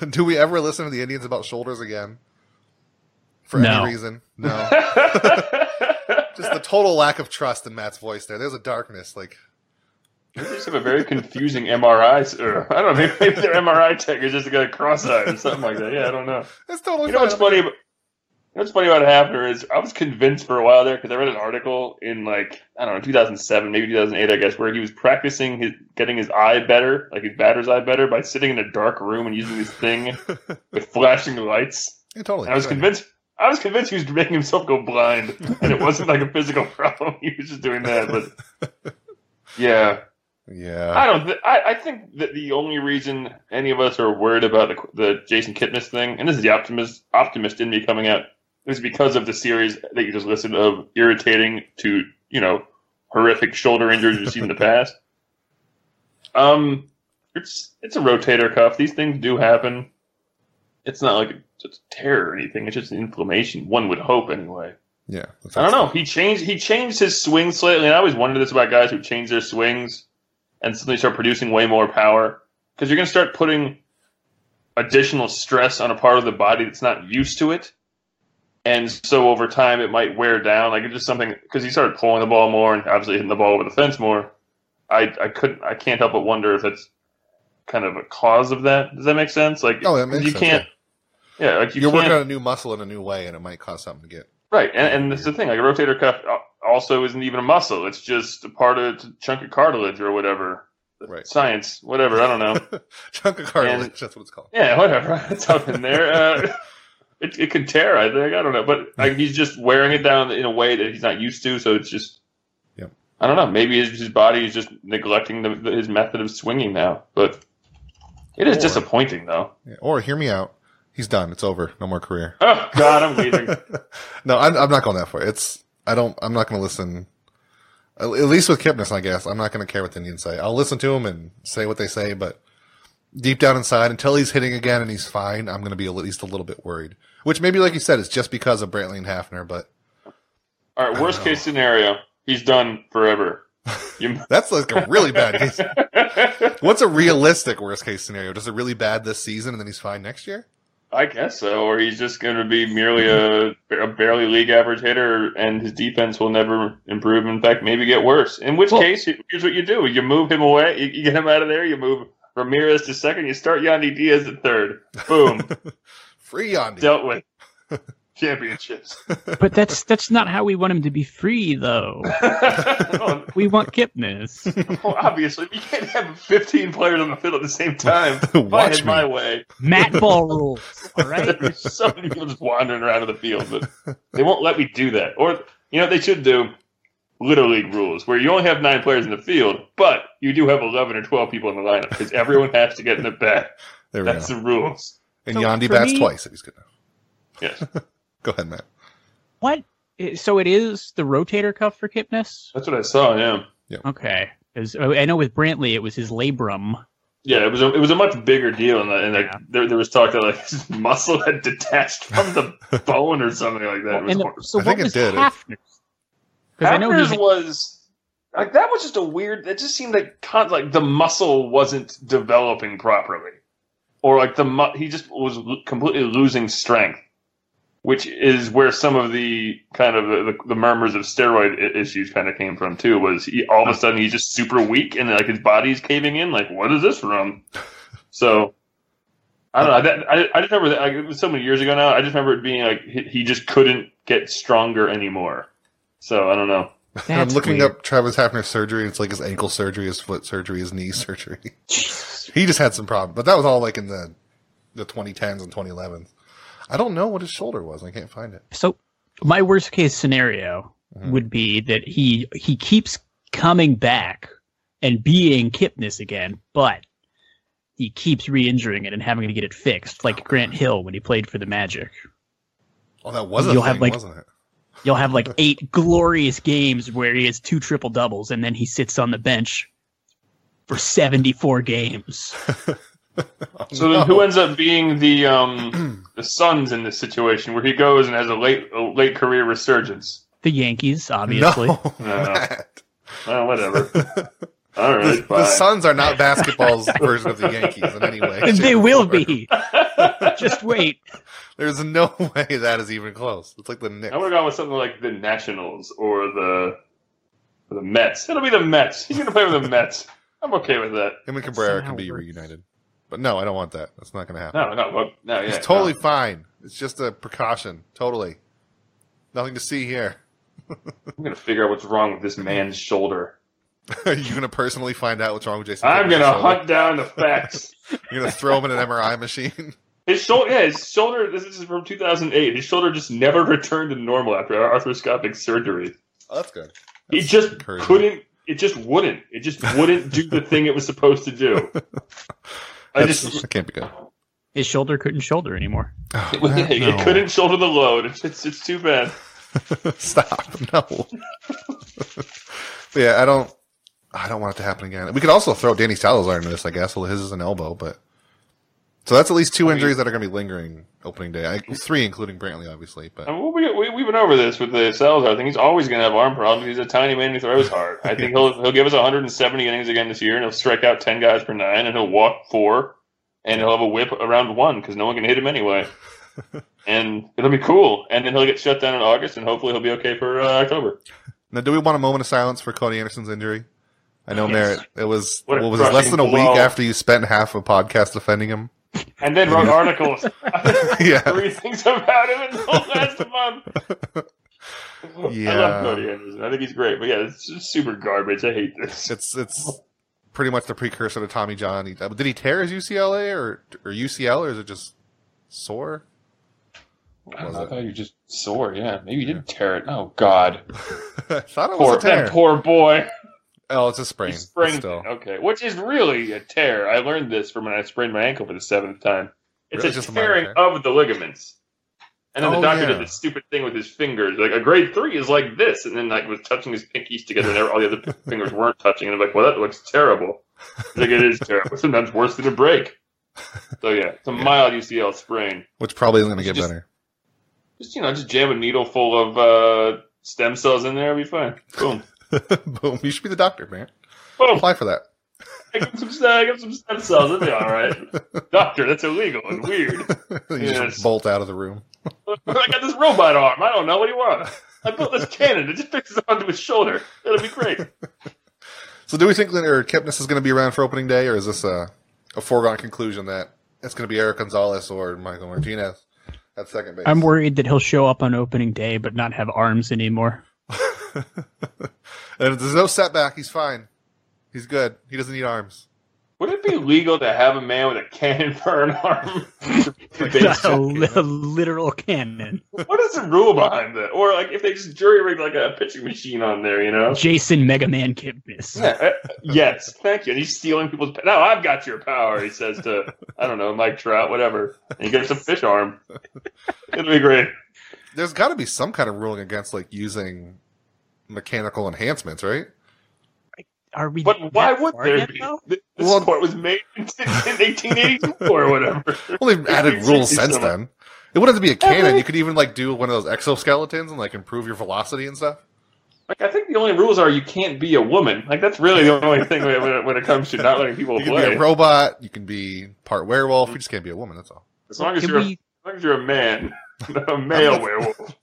Do we ever listen to the indians about shoulders again? For No. any reason? No. Just the total lack of trust in Matt's voice there. There's a darkness, like They just have a very confusing MRI. Or, I don't know. Maybe, their MRI tech is just got a cross-eyed or something like that. Yeah, I don't know. That's totally. You know what's funny? About, you know what's funny about Hafner is I was convinced for a while there because I read an article in like I don't know 2007, maybe 2008, I guess, where he was practicing his getting his eye better, like his batter's eye better, by sitting in a dark room and using this thing with flashing lights. Yeah, totally. And I was convinced. I was convinced he was making himself go blind, and it wasn't like a physical problem. He was just doing that. But yeah, Yeah, I don't. Th- I, I think that the only reason any of us are worried about the, the Jason Kipnis thing, and this is the optimist optimist in me coming out, is because of the series that you just listed of irritating to you know horrific shoulder injuries we've seen in the past. Um, it's it's a rotator cuff. These things do happen. It's not like it's a tear or anything. It's just inflammation. One would hope, anyway. yeah. I don't know. He changed he changed his swing slightly, and I always wondered this about guys who change their swings and suddenly start producing way more power because you're going to start putting additional stress on a part of the body that's not used to it, and so over time it might wear down. Like it's just something because he started pulling the ball more and obviously hitting the ball over the fence more. I I couldn't I can't help but wonder if that's kind of a cause of that. Does that make sense? Like Oh, that makes you sense, can't. Yeah, like you You're can't, working on a new muscle in a new way, and it might cause something to get. Right, and, and that's the thing. Like a rotator cuff al- also isn't even a muscle; it's just a part of a chunk of cartilage or whatever. Right. Science, whatever. I don't know. Chunk of cartilage. And- that's what it's called. yeah, whatever. It's up in there. Uh, it it could tear. I think. I don't know, but like, he's just wearing it down in a way that he's not used to. So it's just. Yep. I don't know. Maybe his, his body is just neglecting the, the, his method of swinging now, but it is Or- disappointing, though. Or hear me out. He's done. It's over. No more career. Oh God, I'm leaving. no, I'm, I'm not going that far. It's. I don't. I'm not going to listen. At least with Kipnis, I guess I'm not going to care what the Indians say. I'll listen to him and say what they say, but deep down inside, until he's hitting again and he's fine, I'm going to be at least a little bit worried. Which maybe, like you said, is just because of Brantley and Hafner, but All right, worst case scenario, he's done forever. You. that's like a really bad case. What's a realistic worst case scenario? Does it really bad this season and then he's fine next year? I guess so, or he's just going to be merely a, a barely league average hitter, and his defense will never improve. In fact, maybe get worse. In which Well- case, here's what you do: you move him away, you, get him out of there, you move Ramirez to second, you start Yandy Diaz at third. Boom, Free Yandy. dealt with. Championships. But that's that's not how we want him to be free, though. well, We want Kipnis. well, obviously, you can't have 15 players on the field at the same time. If I Watch had me. my way. Mat ball rules. All right. There's so many people just wandering around in the field, but they won't let me do that. Or you know what they should do? Little league rules where you only have nine players in the field, but you do have eleven or twelve people in the lineup because everyone has to get in the bat. There we That's go. the rules. And So Yandy for bats me- twice if he's good enough. Yes. Go ahead, Matt. What so it is the rotator cuff for Kipnis. That's what I saw. Yeah. Yeah. Okay, 'Cause, uh, I know with Brantley it was his labrum. Yeah, it was a, it was a much bigger deal, and, and like, Yeah. there, there was talk that like his muscle had detached from the bone or something like that. It was And the, so I think what it was did. Hafner's? Because I know Hafner's he was like that was just a weird. It just seemed like con- like the muscle wasn't developing properly, or like the mu- he just was l- completely losing strength, which is where some of the kind of the, the murmurs of steroid issues kind of came from too. Was he all of a sudden he's just super weak and like his body's caving in? Like what is this from? So. I don't know. That, I, I just remember that like, it was so many years ago now. I just remember it being like he, he just couldn't get stronger anymore. So I don't know. I'm looking weird. up Travis Hafner's surgery. It's like his ankle surgery, his foot surgery, his knee surgery. He just had some problems, but that was all like in the the 2010s and 2011s. I don't know what his shoulder was. I can't find it. So my worst case scenario Mhm. would be that he he keeps coming back and being Kipnis again, but he keeps re-injuring it and having to get it fixed, like Grant Hill when he played for the Magic. Oh, that was a You'll thing, have, like- wasn't it? You'll have like eight glorious games where he has two triple doubles and then he sits on the bench for 74 games. Oh, So then, who ends up being the um the Suns in this situation, where he goes and has a late a late career resurgence? The Yankees, obviously. No, No. Matt. Well, whatever. All right, The, fine. the Suns are not basketball's version of the Yankees in any way. And they will be. Just wait. There's no way that is even close. It's like the Knicks. I would have gone with something like the Nationals or the or the Mets. It'll be the Mets. He's gonna play with the Mets. I'm okay with that. Him and Cabrera can be works. reunited. But no, I don't want that. That's not going to happen. No, no, well, no, yeah, He's totally no. fine. It's just a precaution. Totally. Nothing to see here. I'm gonna figure out what's wrong with this man's shoulder. Are you going to personally find out what's wrong with Jason? I'm gonna hunt down the facts. You're going to throw him in an MRI machine? His shoulder, yeah, his shoulder. This is from 2008. His shoulder just never returned to normal after arthroscopic surgery. Oh, that's good. He just encouraging. couldn't. It just wouldn't. It just wouldn't do the thing it was supposed to do. I That's- just that can't be good. His shoulder couldn't shoulder anymore. Oh, it, Matt, it no. couldn't shoulder the load. It's it's, it's too bad. Stop. No. But yeah, I don't. I don't want it to happen again. We could also throw Danny Salazar into this, I guess. Well, his is an elbow, but so that's at least two I mean- injuries that are going to be lingering opening day. I, three, including Brantley, obviously. But I mean, we, we, we've been over this with the Salazar think He's always going to have arm problems. He's a tiny man who throws hard. I think he'll he'll give us 170 innings again this year, and he'll strike out 10 guys per nine, and he'll walk four, and he'll have a whip around one because no one can hit him anyway. and it'll be cool. And then he'll get shut down in August, and hopefully he'll be okay for uh, October. now, do we want a moment of silence for Cody Anderson's injury? I know, Yes. Merritt. It was What what, was it, less than a crushing week blow. after you spent half a podcast defending him. And then wrote articles. Yeah. Three things about him in the last month. Yeah. I Yeah. love Cody Anderson. I think he's great. But yeah, it's just super garbage. I hate this. It's it's pretty much the precursor to Tommy John. He, uh, did he tear his UCLA or or UCL or is it just sore? What I was thought it? you just sore. Yeah, maybe you didn't tear it. Oh God, I thought it was a tear. that poor boy. Oh, it's a sprain. He sprained Still. Okay, which is really a tear. I learned this from when I sprained my ankle for the seventh time. It's Really? a Just tearing tear? of the ligaments. And then Oh, the doctor yeah. did this stupid thing with his fingers. Like a grade three is like this, and then like was touching his pinkies together, and all the other fingers weren't touching. And I'm like, well, that looks terrible. He's like it is terrible. Sometimes worse than a break. So yeah, it's a mild UCL sprain. Which probably isn't going to get Just- better. Just you know, just jam a needle full of uh, stem cells in there, it'll be fine. Boom, Boom. You should be the doctor, man. boom. Apply for that. I get some, I get some stem cells. It'll be all right. Doctor, that's illegal and weird. you Yes. just bolt out of the room. I got this robot arm. I don't know. What do you want? I built this cannon. It just fixes onto his shoulder. It'll be great. So, do we think that or Kipnis is going to be around for opening day, or is this a, a foregone conclusion that it's going to be Eric Gonzalez or Michael Martinez at second base? I'm worried that he'll show up on opening day but not have arms anymore. and if there's no setback, he's fine. He's good. He doesn't need arms. Would it be legal to have a man with a cannon for an arm? a, li- a literal cannon. what is the rule behind that? Or like if they just jury rigged like a pitching machine on there, you know? Jason Mega Man Kipnis. Yeah, uh, yes, thank you. And he's stealing people's. No, I've got your power. He says to I don't know Mike Trout, whatever. And he gets a fish arm. It'd be great. there's got to be some kind of ruling against like using mechanical enhancements, right? Are we? But why would there yet, be? though? This Well- sport was made in, in 1882 or whatever. Well, they've added rules since something. then. It wouldn't have to be a cannon. but- You could even like do one of those exoskeletons and like improve your velocity and stuff. Like I think the only rules are you can't be a woman. Like that's really the only thing when it, when it comes to not letting people You can play. be a robot. You can be part werewolf. You just can't be a woman. That's all. as long as Can you're a, we- as long as you're a man, a male werewolf.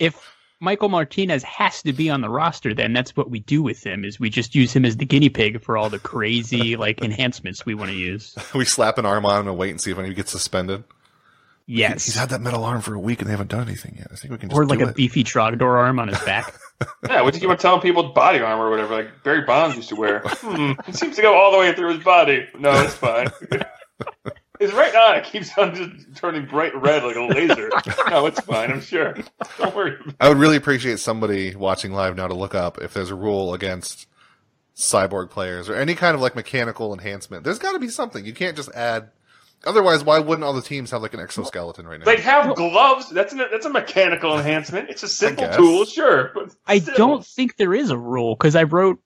if Michael Martinez has to be on the roster, then that's what we do with him. Is we just use him as the guinea pig for all the crazy like enhancements we want to use. We slap an arm on him and wait and see if any gets suspended. Yes, He's had that metal arm for a week and they haven't done anything yet. I think we can just or like do a it. beefy Trogdor arm on his back. Yeah, what did you want telling people body armor or whatever? Like Barry Bonds used to wear. Hmm, it seems to go all the way through his body. No, it's fine. his right eye keeps on just turning bright red like a laser. No, it's fine. I'm sure. Don't worry. I would really appreciate somebody watching live now to look up if there's a rule against cyborg players or any kind of like mechanical enhancement. There's got to be something. You can't just add. Otherwise, why wouldn't all the teams have like an exoskeleton right now? They have gloves. That's an, that's a mechanical enhancement. It's a simple guess. tool, sure, but I still. don't think there is a rule because I wrote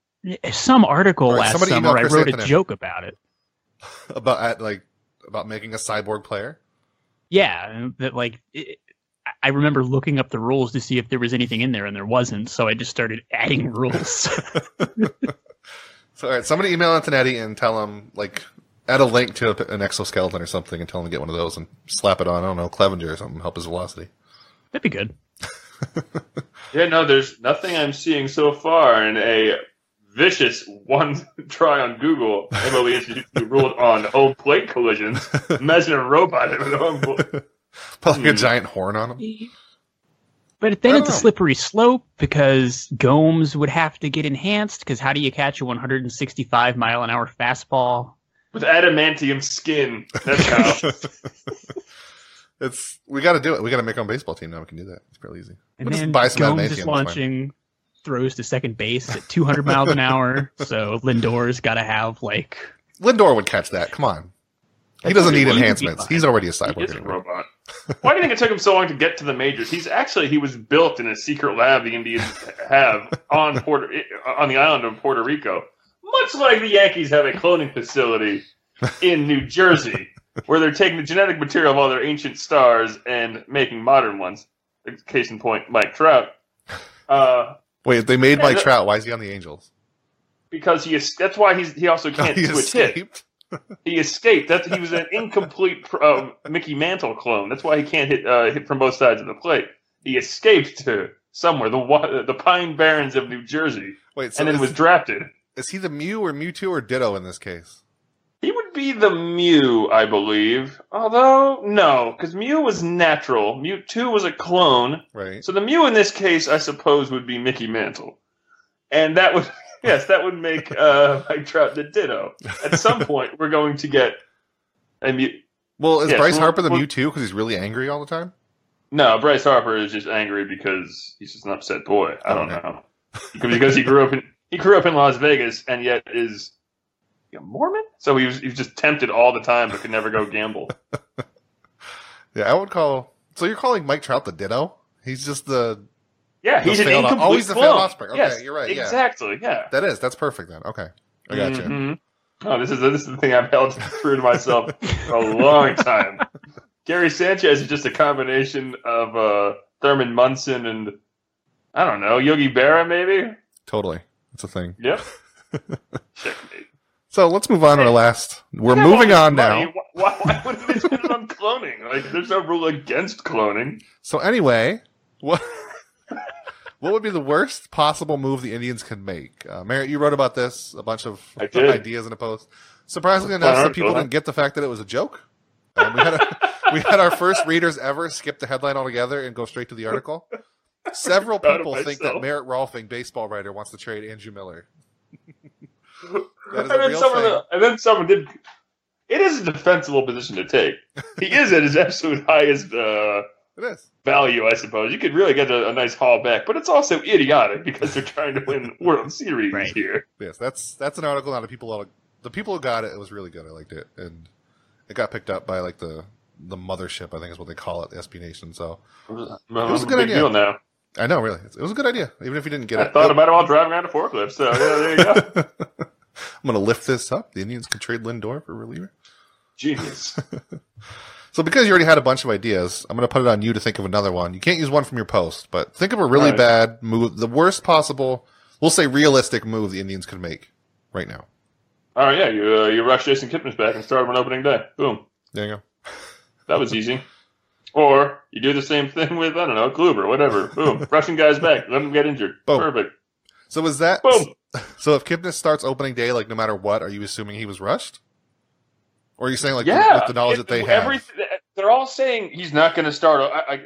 some article All right, last summer. I Chris wrote a joke about it. about at, like about making a cyborg player. Yeah, that like it, I remember looking up the rules to see if there was anything in there, and there wasn't. So I just started adding rules. So, all right, somebody email Antonetti and tell him like add a link to an exoskeleton or something and tell him to get one of those and slap it on. I don't know Clevenger or something, help his velocity. That'd be good. Yeah, no, there's nothing I'm seeing so far in a vicious one try on Google. MLB Institute ruled on home plate collisions. Imagine a robot with a home plate. Put like a Hmm. giant horn on him. But then I it's a slippery slope because Gomes would have to get enhanced. Because how do you catch a 165 mile an hour fastball? With adamantium skin. That's how. It's we got to do it. We got to make our own baseball team now. We can do that. It's pretty easy. And We'll just then buy some Gomes adamantium, is it's fine. launching throws to second base at 200 miles an hour. So Lindor's got to have like Lindor would catch that. Come on. He doesn't need enhancements. He's already a He cyborg. is a robot. Why do you think it took him so long to get to the majors? He's actually he was built in a secret lab the Indians have on Puerto on the island of Puerto Rico, much like the Yankees have a cloning facility in New Jersey, where they're taking the genetic material of all their ancient stars and making modern ones. Case in point, Mike Trout. Uh, Wait, they made Yeah, Mike that- Trout. Why is he on the Angels? because he is, that's why he's he also can't he switch hit. escaped. He escaped. That he was an incomplete uh, Mickey Mantle clone. That's why he can't hit uh, hit from both sides of the plate. He escaped to somewhere, the the Pine Barrens of New Jersey, Wait, so and then is, was drafted. is he the Mew or Mewtwo or Ditto in this case? He would be the Mew, I believe. Although no, because Mew was natural. Mewtwo was a clone. Right. So the Mew in this case, I suppose, would be Mickey Mantle, and that would yes, that would make uh, Mike Trout the Ditto. At some point, we're going to get a Mew. Well, is Yes, Bryce Harper the well- Mewtwo because he's really angry all the time? No, Bryce Harper is just angry because he's just an upset boy. I don't Okay. know because he grew up in he grew up in Las Vegas and yet is a Mormon. So he was he was just tempted all the time but could never go gamble. Yeah, I would call. So you're calling Mike Trout the Ditto? He's just the. Yeah, he's The an incomplete oh, he's the failed offspring. Okay, yes, you're right. Exactly. Yeah. That is. That's perfect then. Okay, I got you. Mhm. Oh, this is this is the thing I've held true to myself for a long time. Gary Sanchez is just a combination of uh, Thurman Munson and I don't know Yogi Berra maybe. Totally, that's a thing. Yep. Checkmate. So let's move on to our last. We're moving on now. money. Why, why wouldn't they spend it on cloning? Like, there's no rule against cloning. So anyway, what what would be the worst possible move the Indians could make? Uh, Merritt, you wrote about this a bunch of ideas in a post. Surprisingly enough, some people didn't get the fact that it was a joke. Um, we, had a, we had our first readers ever skip the headline altogether and go straight to the article. Several people think that. Merritt Rohlfing, baseball writer, wants to trade Andrew Miller. That And a then, real someone, thing. and then someone did. It is a defensible position to take. He is at his absolute highest uh, It is. value, I suppose. You could really get a, a nice haul back, but it's also idiotic because they're trying to win World Series Right. here. Yes, that's that's an article. Not the people. The people who got it, it was really good. I liked it, and it got picked up by like the the mothership. I think is what they call it, the SB Nation. So It was, It was a good big idea. deal now. I know, really, it was a good idea, even if you didn't get I it. thought about it while driving around a forklift. So yeah, there you go. I'm going to lift this up. The Indians can trade Lindor for reliever. Genius. So because you already had a bunch of ideas, I'm going to put it on you to think of another one. You can't use one from your post, but think of a really Right. bad move, the worst possible, we'll say realistic move the Indians could make right now. All right, yeah, you uh, you rush Jason Kipnis back and start him on opening day. Boom. There you go. That was easy. Or you do the same thing with I don't know Kluber, whatever. Boom, rushing guys back, let them get injured. Boom. Perfect. So is that Boom. So? If Kipnis starts opening day, like no matter what, are you assuming he was rushed? Or are you saying like yeah, with the knowledge it- that they have? They're all saying he's not going to start. I, I,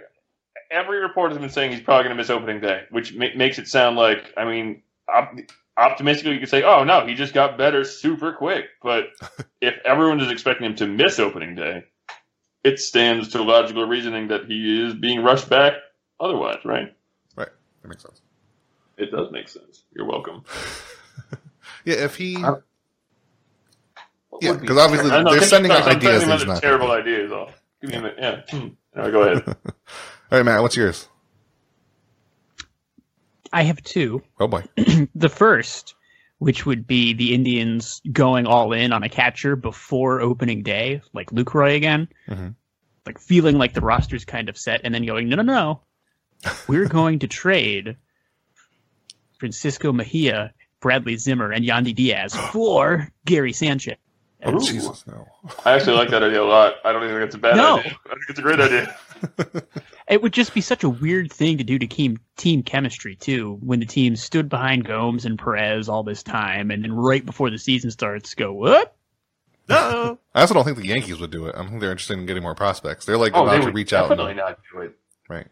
every report has been saying he's probably going to miss opening day, which ma- makes it sound like I mean, op- optimistically you could say, oh no, he just got better super quick. But if everyone is expecting him to miss opening day, it stands to logical reasoning that he is being rushed back. Otherwise, right? right? That makes sense. It does make sense. You're welcome. Yeah, if he I- Yeah, because obviously know, they're sending about- out I'm ideas sending that out terrible gonna ideas. All. Give me a minute. Yeah. Hmm. All right, go ahead. All right, Matt, what's yours? I have two. Oh boy. The first, which would be the Indians going all in on a catcher before opening day, like Lucroy again, Mhm. like feeling like the roster's kind of set, and then going, no, no, no, we're going to trade Francisco Mejia, Bradley Zimmer, and Yandy Diaz for Gary Sanchez. Oh, Jesus, no. I actually like that idea a lot. I don't even think it's a bad No. idea. I think it's a great idea. It would just be such a weird thing to do to team team chemistry too, when the team stood behind Gomes and Perez all this time, and then right before the season starts, go what? No. I also don't think the Yankees would do it. I don't think they're interested in getting more prospects. They're like Oh, about they to reach out. definitely And, not do it. right.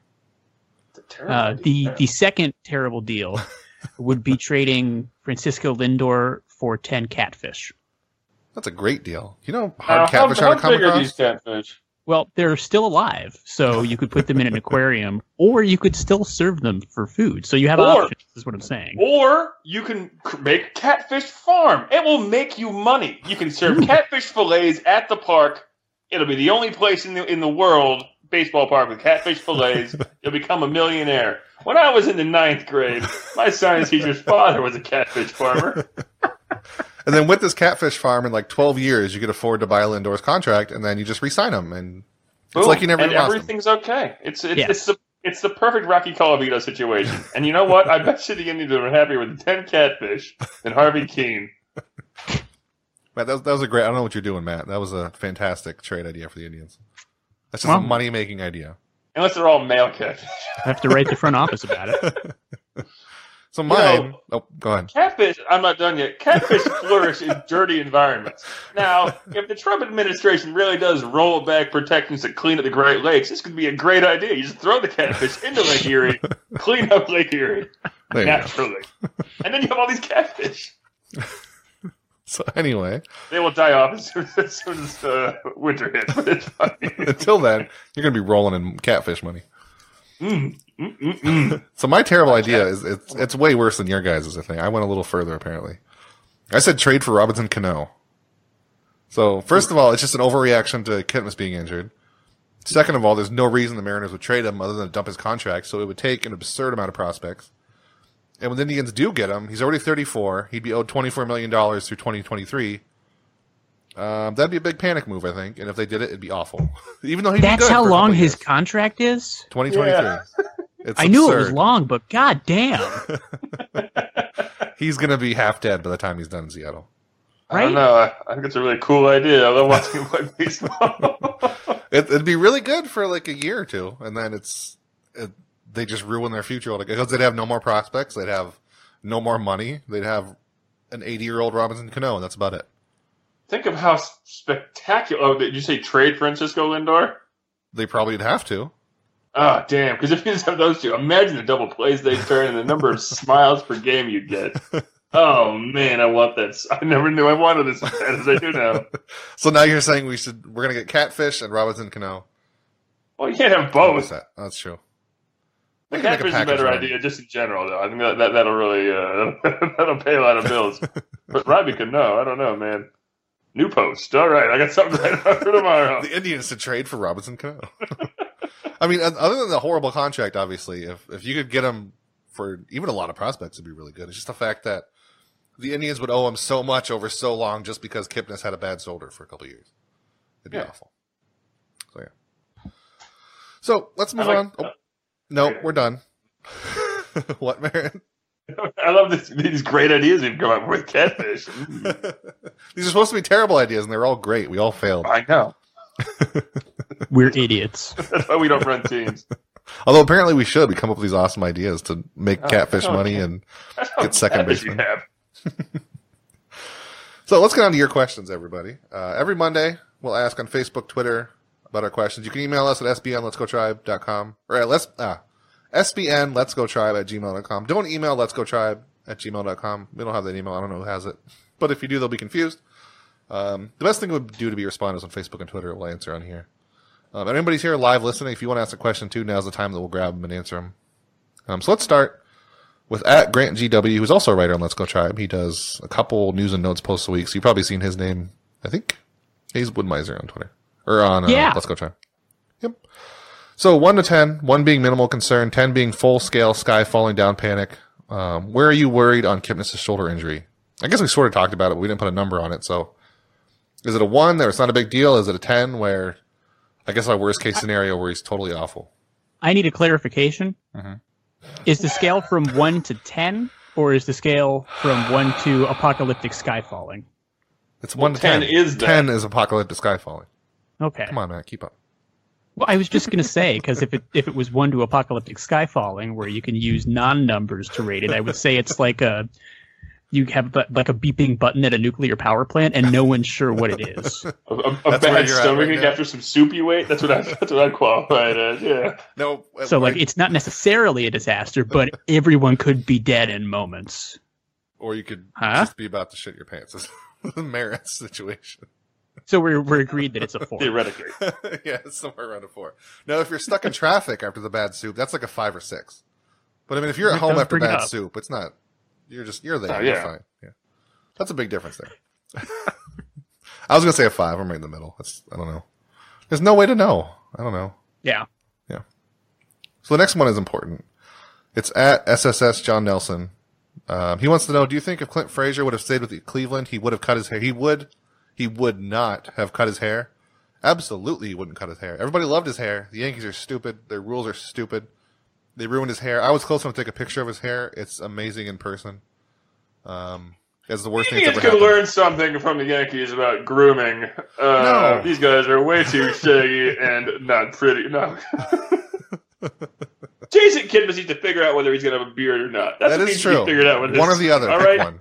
It's a terrible Uh, the idea. the second terrible deal would be trading Francisco Lindor for ten catfish. That's a great deal. You know, hard how, catfish how are to come big are these catfish? Well, they're still alive, so you could put them in an aquarium, or you could still serve them for food. So you have Or- options. Is what I'm saying. Or you can make catfish farm. It will make you money. You can serve hmm. catfish fillets at the park. It'll be the only place in the in the world baseball park with catfish fillets. You'll become a millionaire. When I was in the ninth grade, my science teacher's father was a catfish farmer. And then with this catfish farm in like 12 years, you could afford to buy a Lindor's contract and then you just resign him. And it's Boom. like you never and even lost him. everything's okay. It's it's, Yes. it's the it's the perfect Rocky Colavito situation. And you know what? I bet you the Indians are happier with ten catfish than Harvey Kuenn. Matt, that was, that was a great, I don't know what you're doing, Matt. That was a fantastic trade idea for the Indians. That's just Well- a money making idea. Unless they're all male catfish. I have to write the front office about it. So mine, know- oh, go ahead. Catfish, I'm not done yet. Catfish flourish in dirty environments. Now, if the Trump administration really does roll back protections to clean up the Great Lakes, this could be a great idea. You just throw the catfish into Lake Erie, clean up Lake Erie There naturally, and then you have all these catfish. So anyway, They will die off as soon as, soon as uh, winter hits, but it's fine. until then, you're going to be rolling in catfish money. Mm, mm, mm, mm. So my terrible idea is it's it's way worse than your guys' I think. I went a little further apparently. I said trade for Robinson Cano. So first of all, it's just an overreaction to Kipnis being injured. Second of all, there's no reason the Mariners would trade him other than to dump his contract, so it would take an absurd amount of prospects. And when the Indians do get him, he's already 34. He'd be owed 24 million dollars through 2023. Um, that'd be a big panic move, I think. And if they did it, it'd be awful. Even though he'd be That's good how long couple his years. contract is. 2023. Yeah. It's I knew it was long, but god damn. He's gonna be half dead by the time he's done in Seattle. I don't know. I, I think it's a really cool idea. I love watching him play baseball. It, it'd be really good for like a year or two, and then it's it, they just ruin their future altogether because they'd have no more prospects, they'd have no more money, they'd have an 80 year old Robinson Cano, and that's about it. Think of how spectacular. Oh, did you say trade Francisco Lindor? They probably would have to. Oh, damn. Because if you just have those two, imagine the double plays they turn and the number of smiles per game you'd get. Oh, man, I want that. I never knew I wanted this as bad as I do now. So now you're saying we should we're gonna get Catfish and Robinson Cano. Well, you can't have both. that? That's true. The We can make catfish is a better around idea just in general, though. I think that, that that'll really uh, that'll pay a lot of bills. but Robbie could know. I don't know, man. New post. All right, I got something right for tomorrow. the Indians to trade for Robinson Cano. I mean, other than the horrible contract, obviously, if if you could get him for even a lot of prospects, it'd be really good. It's just the fact that the Indians would owe him so much over so long just because Kipnis had a bad shoulder for a couple years. It'd be Yeah. awful. So yeah. So let's move like- on. Oh, no, okay. we're done. what, Marin? I love this, these great ideas we've come up with. Catfish. These are supposed to be terrible ideas, and they're all great. We all failed. I know. We're idiots. That's why we don't run teams. Although apparently we should. We come up with these awesome ideas to make Oh, catfish oh, money, and Get second catfish you baseman. so let's get on to your questions, everybody. Uh, every Monday we'll ask on Facebook, Twitter about our questions. You can email us at sbnletsgotribe.com or at let's ah, sbn let's at gmail.com. Don't email let's go tribe at gmail.com. We don't have that email. I don't know who has it, but if you do, they'll be confused. Um, the best thing would do to be respond is on Facebook and Twitter. We'll answer on here. Um, if anybody's here live listening, if you want to ask a question too, now's the time that we'll grab them and answer them. Um, so let's start with at Grant GW, who's also a writer on Let's Go Tribe. He does a couple news and notes posts a week, so you've probably seen his name. I think he's Woodmiser on Twitter or on uh, Yeah. Let's Go Tribe. Yep. So one to ten, one being minimal concern, ten being full scale sky falling down panic. Um, where are you worried on Kipnis' shoulder injury? I guess we sort of talked about it, but we didn't put a number on it. So is it a one that it's not a big deal? Is it a ten where I guess our worst case scenario where he's totally awful? I need a clarification. Mhm. Is the scale from one to ten, or is the scale from one to apocalyptic sky falling? It's one to 10 ten. is that. ten is apocalyptic sky falling. Okay. Come on, Matt, keep up. Well, I was just gonna say because if it if it was one to apocalyptic sky falling, where you can use non numbers to rate it, I would say it's like a you have the- like a beeping button at a nuclear power plant, and no one's sure what it is. A, a, a That's where bad you're at stomach right ache after some soup you ate. That's what I. That's what I qualify it as. Yeah. No, uh, So like it's not necessarily a disaster, but everyone could be dead in moments. or you could Huh? just be about to shit your pants. It's the merit situation. So we're we're agreed that it's a four. Theoretically. yeah, it's somewhere around a four. Now, if you're stuck in traffic after the bad soup, that's like a five or six. But I mean, if you're at home after bring it bad soup, it's not. You're just you're there. Oh, You're fine. Yeah, that's a big difference there. I was gonna say a five. I'm right in the middle. That's I don't know. There's no way to know. I don't know. Yeah. Yeah. So the next one is important. It's at SSS John Nelson. Um, he wants to know: Do you think if Clint Frazier would have stayed with Cleveland, he would have cut his hair? He would. He would not have cut his hair. Absolutely, he wouldn't cut his hair. Everybody loved his hair. The Yankees are stupid. Their rules are stupid. They ruined his hair. I was close enough to take a picture of his hair. It's amazing in person. Um, it's the worst thing that's could learn something from the Yankees about grooming. Uh, No. These guys are way too shaggy and not pretty. No. Jason Kipnis need to figure out whether he's going to have a beard or not. That's That what is needs to be true. Figured out One this. or the other. All Pick right. one.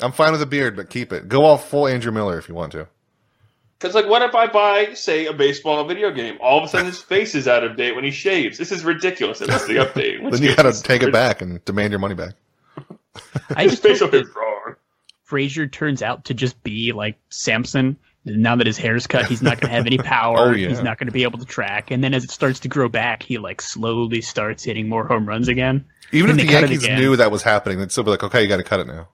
I'm fine with a beard, but keep it. Go all full Andrew Miller if you want to. Because, like, what if I buy, say, a baseball video game? All of a sudden, his face is out of date when he shaves. This is ridiculous. And that's the update. Then you got to take it back and demand your money back. I His just facial hope hair that is wrong. Frazier turns out to just be like Samson. Now that his hair's cut, he's not going to have any power. Oh, yeah. He's not going to be able to track. And then as it starts to grow back, he like slowly starts hitting more home runs again. Even Then if the Yankees knew that was happening, they'd still be like, okay, you got to cut it now.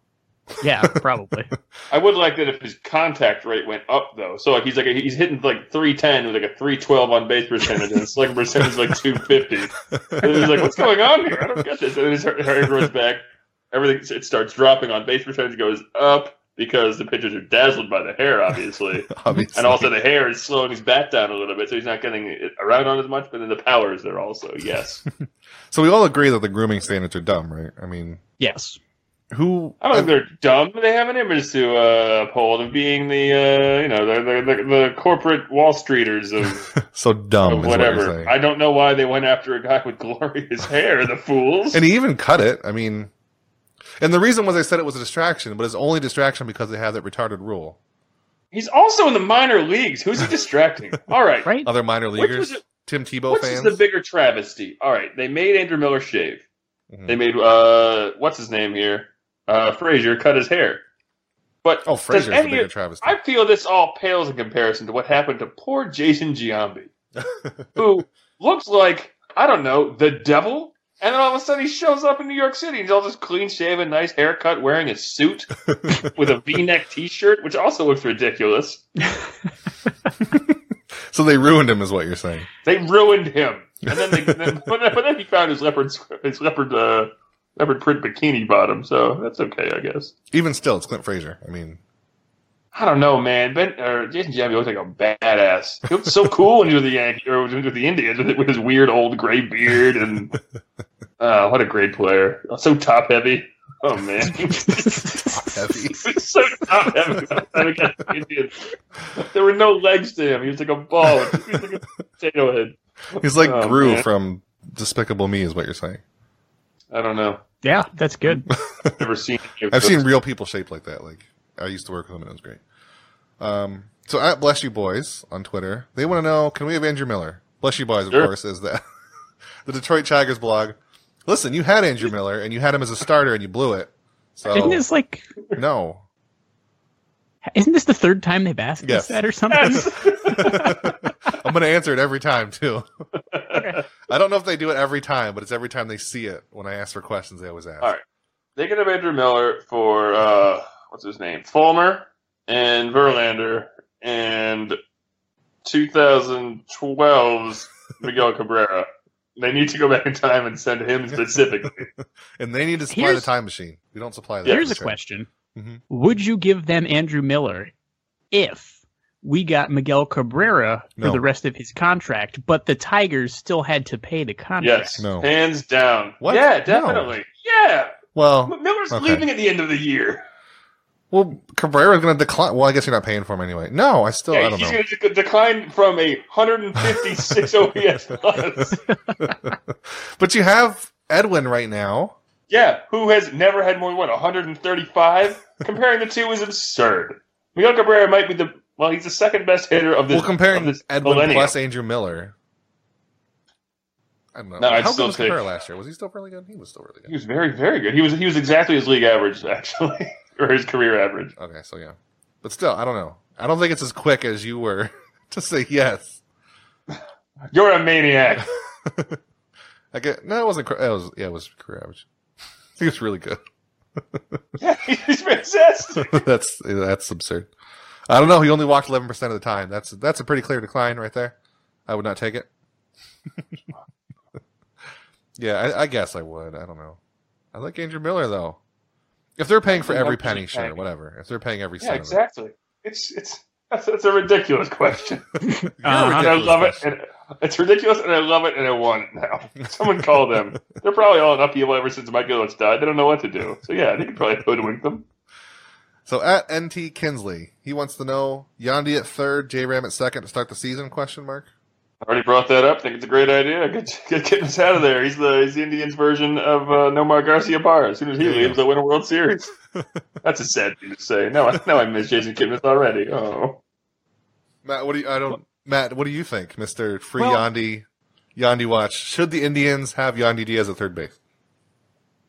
Yeah, probably. I would like that if his contact rate went up though. So like he's like he's hitting like three ten with like a three twelve on base percentage, and his slugging percentage is like two fifty. And he's like, "What's going on here? I don't get this." And then his hair hair grows back. Everything it starts dropping on base percentage goes up because the pitchers are dazzled by the hair, obviously, Obviously. and also the hair is slowing his bat down a little bit, so he's not getting it around on as much. But then the power is there also. Yes, so we all agree that the grooming standards are dumb, right? I mean, Yes. who? I don't think they're dumb. They have an image to uh, uphold of being the uh, you know the, the the the corporate Wall Streeters of. so dumb of is what whatever. I don't know why they went after a guy with glorious hair. The fools. and he even cut it. I mean, and the reason was they said it was a distraction, but it's only distraction because they have that retarded rule. He's also in the minor leagues. Who's he distracting? All right. Right? Other minor leaguers, it- Tim Tebow Which fans. is the bigger travesty? All right. They made Andrew Miller shave. Mhm. They made uh, what's his name here? Uh, Frazier cut his hair. But oh, does Frazier's the bigger of- travesty. I feel this all pales in comparison to what happened to poor Jason Giambi, who looks like I don't know the devil. And then all of a sudden he shows up in New York City. He's all just clean shaven, nice haircut, wearing a suit with a V neck t shirt, which also looks ridiculous. So they ruined him, is what you're saying. They ruined him. And then, they, then but, then, he found his leopard his leopard uh, leopard print bikini bottom, so that's okay, I guess. Even still, it's Clint Frazier. I mean, I don't know, man. Ben or Jason Giambi looks like a badass. He looked so cool when he was the Yankees or when he was with the Indians with his weird old gray beard and uh, what a great player. So top heavy. Oh man, top heavy. so top heavy. against the Indians. There were no legs to him. He was like a ball. He was like a potato head. He's like Oh, Gru man. from Despicable Me, is what you're saying. I don't know. yeah, that's good. Never seen. I've those. seen real people shaped like that. Like I used to work with them, and it was great. Um, so at Bless You Boys on Twitter, they want to know: Can we have Andrew Miller? Bless You Boys, of Sure. course, is that the Detroit Tigers blog. Listen, you had Andrew Miller, and you had him as a starter, and you blew it. So Isn't this like? no, Isn't this the third time they've asked Yes. us that or something? I'm going to answer it every time too. I don't know if they do it every time, but it's every time they see it. When I ask for questions, they always ask. All right. They could have Andrew Miller for uh, what's his name, Fulmer and Verlander, and 2012's Miguel Cabrera. They need to go back in time and send him specifically. And they need to supply Here's- the time machine. We don't supply that. Yeah, Here's a That's right. question: Mhm. Would you give them Andrew Miller if we got Miguel Cabrera for the rest of his contract, but the Tigers still had to pay the contract? yes, No. hands down. What? Yeah, No. definitely. Yeah, Well, Miller's Okay. leaving at the end of the year. Well, Cabrera's going to decline. Well, I guess you're not paying for him anyway. No, I still, I don't he's know. going to decline from a 156 OPS plus. but you have Edwin right now. Yeah, who has never had more than what 135? Comparing the two is absurd. Miguel Cabrera might be the well, he's the second best hitter of this. well, comparing this Edwin millennium. plus Andrew Miller. I don't know. No, I'd How still good was Cabrera last year? Was he still really good? He was still really good. he was very, very good. He was he was exactly his league average actually, or his career average. Okay, so yeah, but still, I don't know. I don't think it's as quick as you were to say yes. You're a maniac. I get no, it wasn't. It was yeah, it was career average. He was really good. yeah, he's fantastic. that's that's absurd. I don't know. He only walked eleven percent of the time. That's that's a pretty clear decline right there. I would not take it. yeah, I, I guess I would. I don't know. I like Andrew Miller though. If they're paying for every penny, sure, saying. whatever. If they're paying every Yeah, cent, exactly. It's it's that's, that's a ridiculous question, a Uh-huh. and I ridiculous love it. And it's ridiculous, and I love it, and I want it now. Someone call them. They're probably all in upheaval ever since Mike Ilitch died. They don't know what to do. So yeah, they could probably hoodwink them. So at NT Kinsley, he wants to know Yandy at third, J Ram at second to start the season? Question mark. I already brought that up. I Think it's a great idea. Get get Kipnis out of there. He's the he's the Indians version of uh, Nomar Garciaparra. As soon as he There you leaves, they'll win a World Series. That's a sad thing to say. No, I- now I miss Jason Kipnis already. Oh, Matt, what do you? I don't. Matt, what do you think, Mister Free Well- Yandy? Yandy watch. Should the Indians have Yandy Diaz at third base?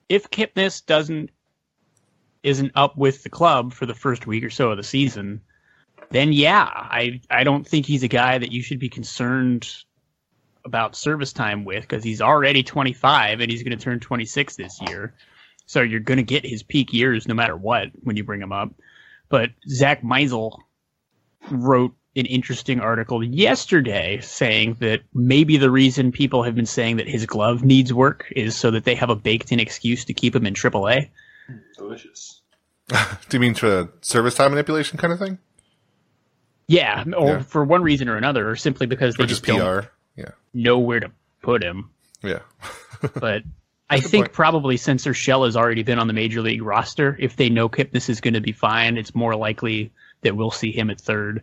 If Kipnis doesn't isn't up with the club for the first week or so of the season, then yeah, I I don't think he's a guy that you should be concerned about service time with because he's already 25 and he's going to turn 26 this year. So you're going to get his peak years no matter what when you bring him up. But Zach Meisel wrote an interesting article yesterday saying that maybe the reason people have been saying that his glove needs work is so that they have a baked in excuse to keep him in AAA. delicious. Do you mean to service time manipulation kind of thing, Yeah, or Yeah. for one reason or another, or simply because they or just just don't PR? Yeah, know where to put him. yeah. But I think point. probably since Urshela has already been on the major league roster, if they know Kipnis is going to be fine, it's more likely that we'll see him at third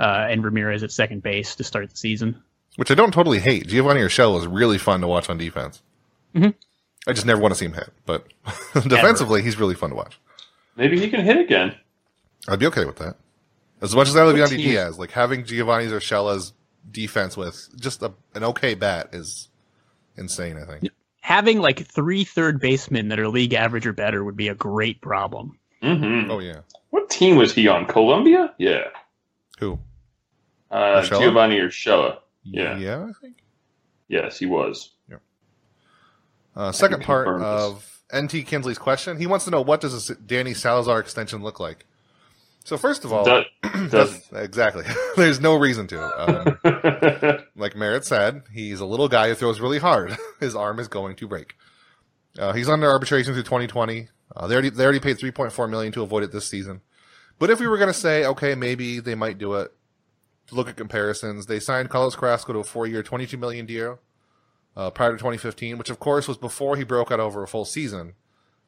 uh, and Ramirez at second base to start the season. Which I don't totally hate. Giovanni Urshela is really fun to watch on defense. Mhm. I just never want to see him hit, but defensively, he's really fun to watch. Maybe he can hit again. I'd be okay with that. As much as I love What Yandy team- Diaz, like having Giovanni Urshela's defense with just a, an okay bat is insane. I think. Having like three third basemen that are league average or better would be a great problem. hmm Oh yeah. What team was he on? Colombia? Yeah. Who? Uh, Urshela? Giovanni Urshela. Yeah. Yeah, I think. Yes, he was. Uh, second part confirm this. of NT Kinsley's question. He wants to know what does a Danny Salazar extension look like. So first of all, exactly. There's no reason to. Um, like Merritt said, he's a little guy who throws really hard. His arm is going to break. Uh, he's under arbitration through 2020. Uh, they already they already paid 3.4 million to avoid it this season. But if we were going to say, okay, maybe they might do it, look at comparisons. They signed Carlos Carrasco to a four-year, 22 million deal uh, prior to 2015, which of course was before he broke out over a full season.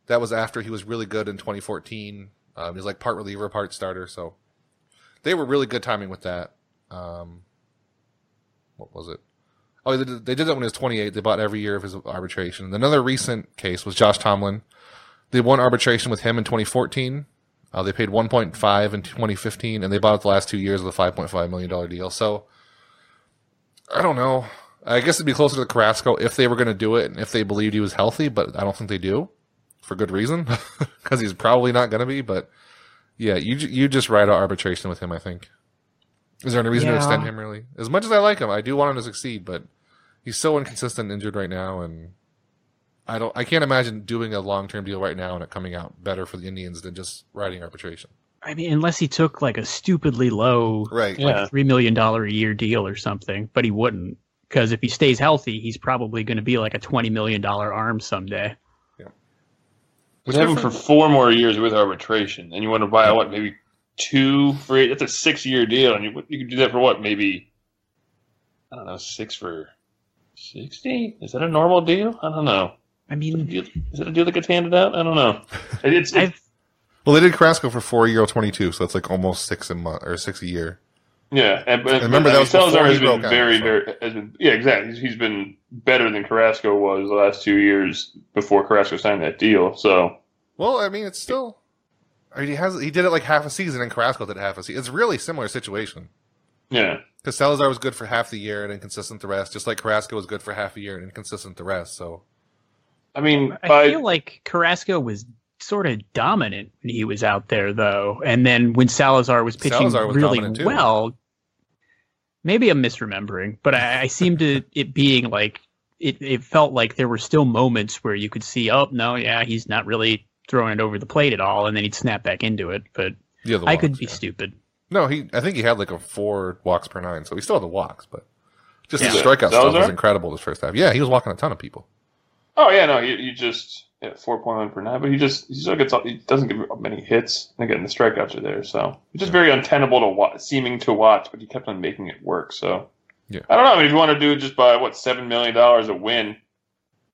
That was after he was really good in 2014. Um, he was like part reliever, part starter. So they were really good timing with that. Um, what was it? Oh, they did, they did that when he was 28. They bought every year of his arbitration. Another recent case was Josh Tomlin. They won arbitration with him in 2014. Uh, they paid 1.5 in 2015, and they bought the last two years of the 5.5 million dollar deal. So I don't know. I guess it'd be closer to the Carrasco if they were going to do it and if they believed he was healthy, but I don't think they do for good reason because he's probably not going to be. But yeah, you you just ride out arbitration with him. I think. Is there any reason to extend him really? As much as I like him, I do want him to succeed, but he's so inconsistent, injured right now, and I don't. I can't imagine doing a long term deal right now and it coming out better for the Indians than just riding arbitration. I mean, unless he took like a stupidly low, Right. Yeah. three million dollar a year deal or something, but he wouldn't because if he stays healthy, he's probably going to be like a twenty million dollar arm someday. Would have him for four more years with arbitration, and you want to buy what maybe two for eight. That's a six-year deal, and you you could do that for what maybe I don't know six for sixty. Is that a normal deal? I don't know. I Is it a mean, is it a deal that gets handed out? I don't know. It's, it's Well, they did Carrasco for four year twenty two, so that's like almost six a month or six a year. Yeah. And, but, remember that I mean, was before Salazar he has been broke out, very so. very has been yeah exactly. He's, he's been better than Carrasco was the last two years before Carrasco signed that deal. So Well, I mean, it's still. I mean, he has he did it like half a season, and Carrasco did half a season. It's really similar situation yeah. because Salazar was good for half the year and inconsistent the rest, just like Carrasco was good for half a year and inconsistent the rest. So I mean, I by, feel like Carrasco was sort of dominant when he was out there, though. And then when Salazar was pitching Salazar was really well, maybe I'm misremembering, but I, I seem to it being like it, it felt like there were still moments where you could see, oh no, yeah, he's not really throwing it over the plate at all, and then he'd snap back into it. But the other I could be yeah. stupid. No, he. I think he had like a four walks per nine, so he still had the walks, but just his Yeah. strikeout stuff was incredible this first half. Yeah, he was walking a ton of people. Oh yeah, no, you, he just yeah, four point one per nine, but he just he still gets he doesn't get many hits. And again, the strikeouts are there, so it's just very untenable to watch, seeming to watch, but he kept on making it work. So Yeah. I don't know. I mean, if you want to do it just by what seven million dollars a win,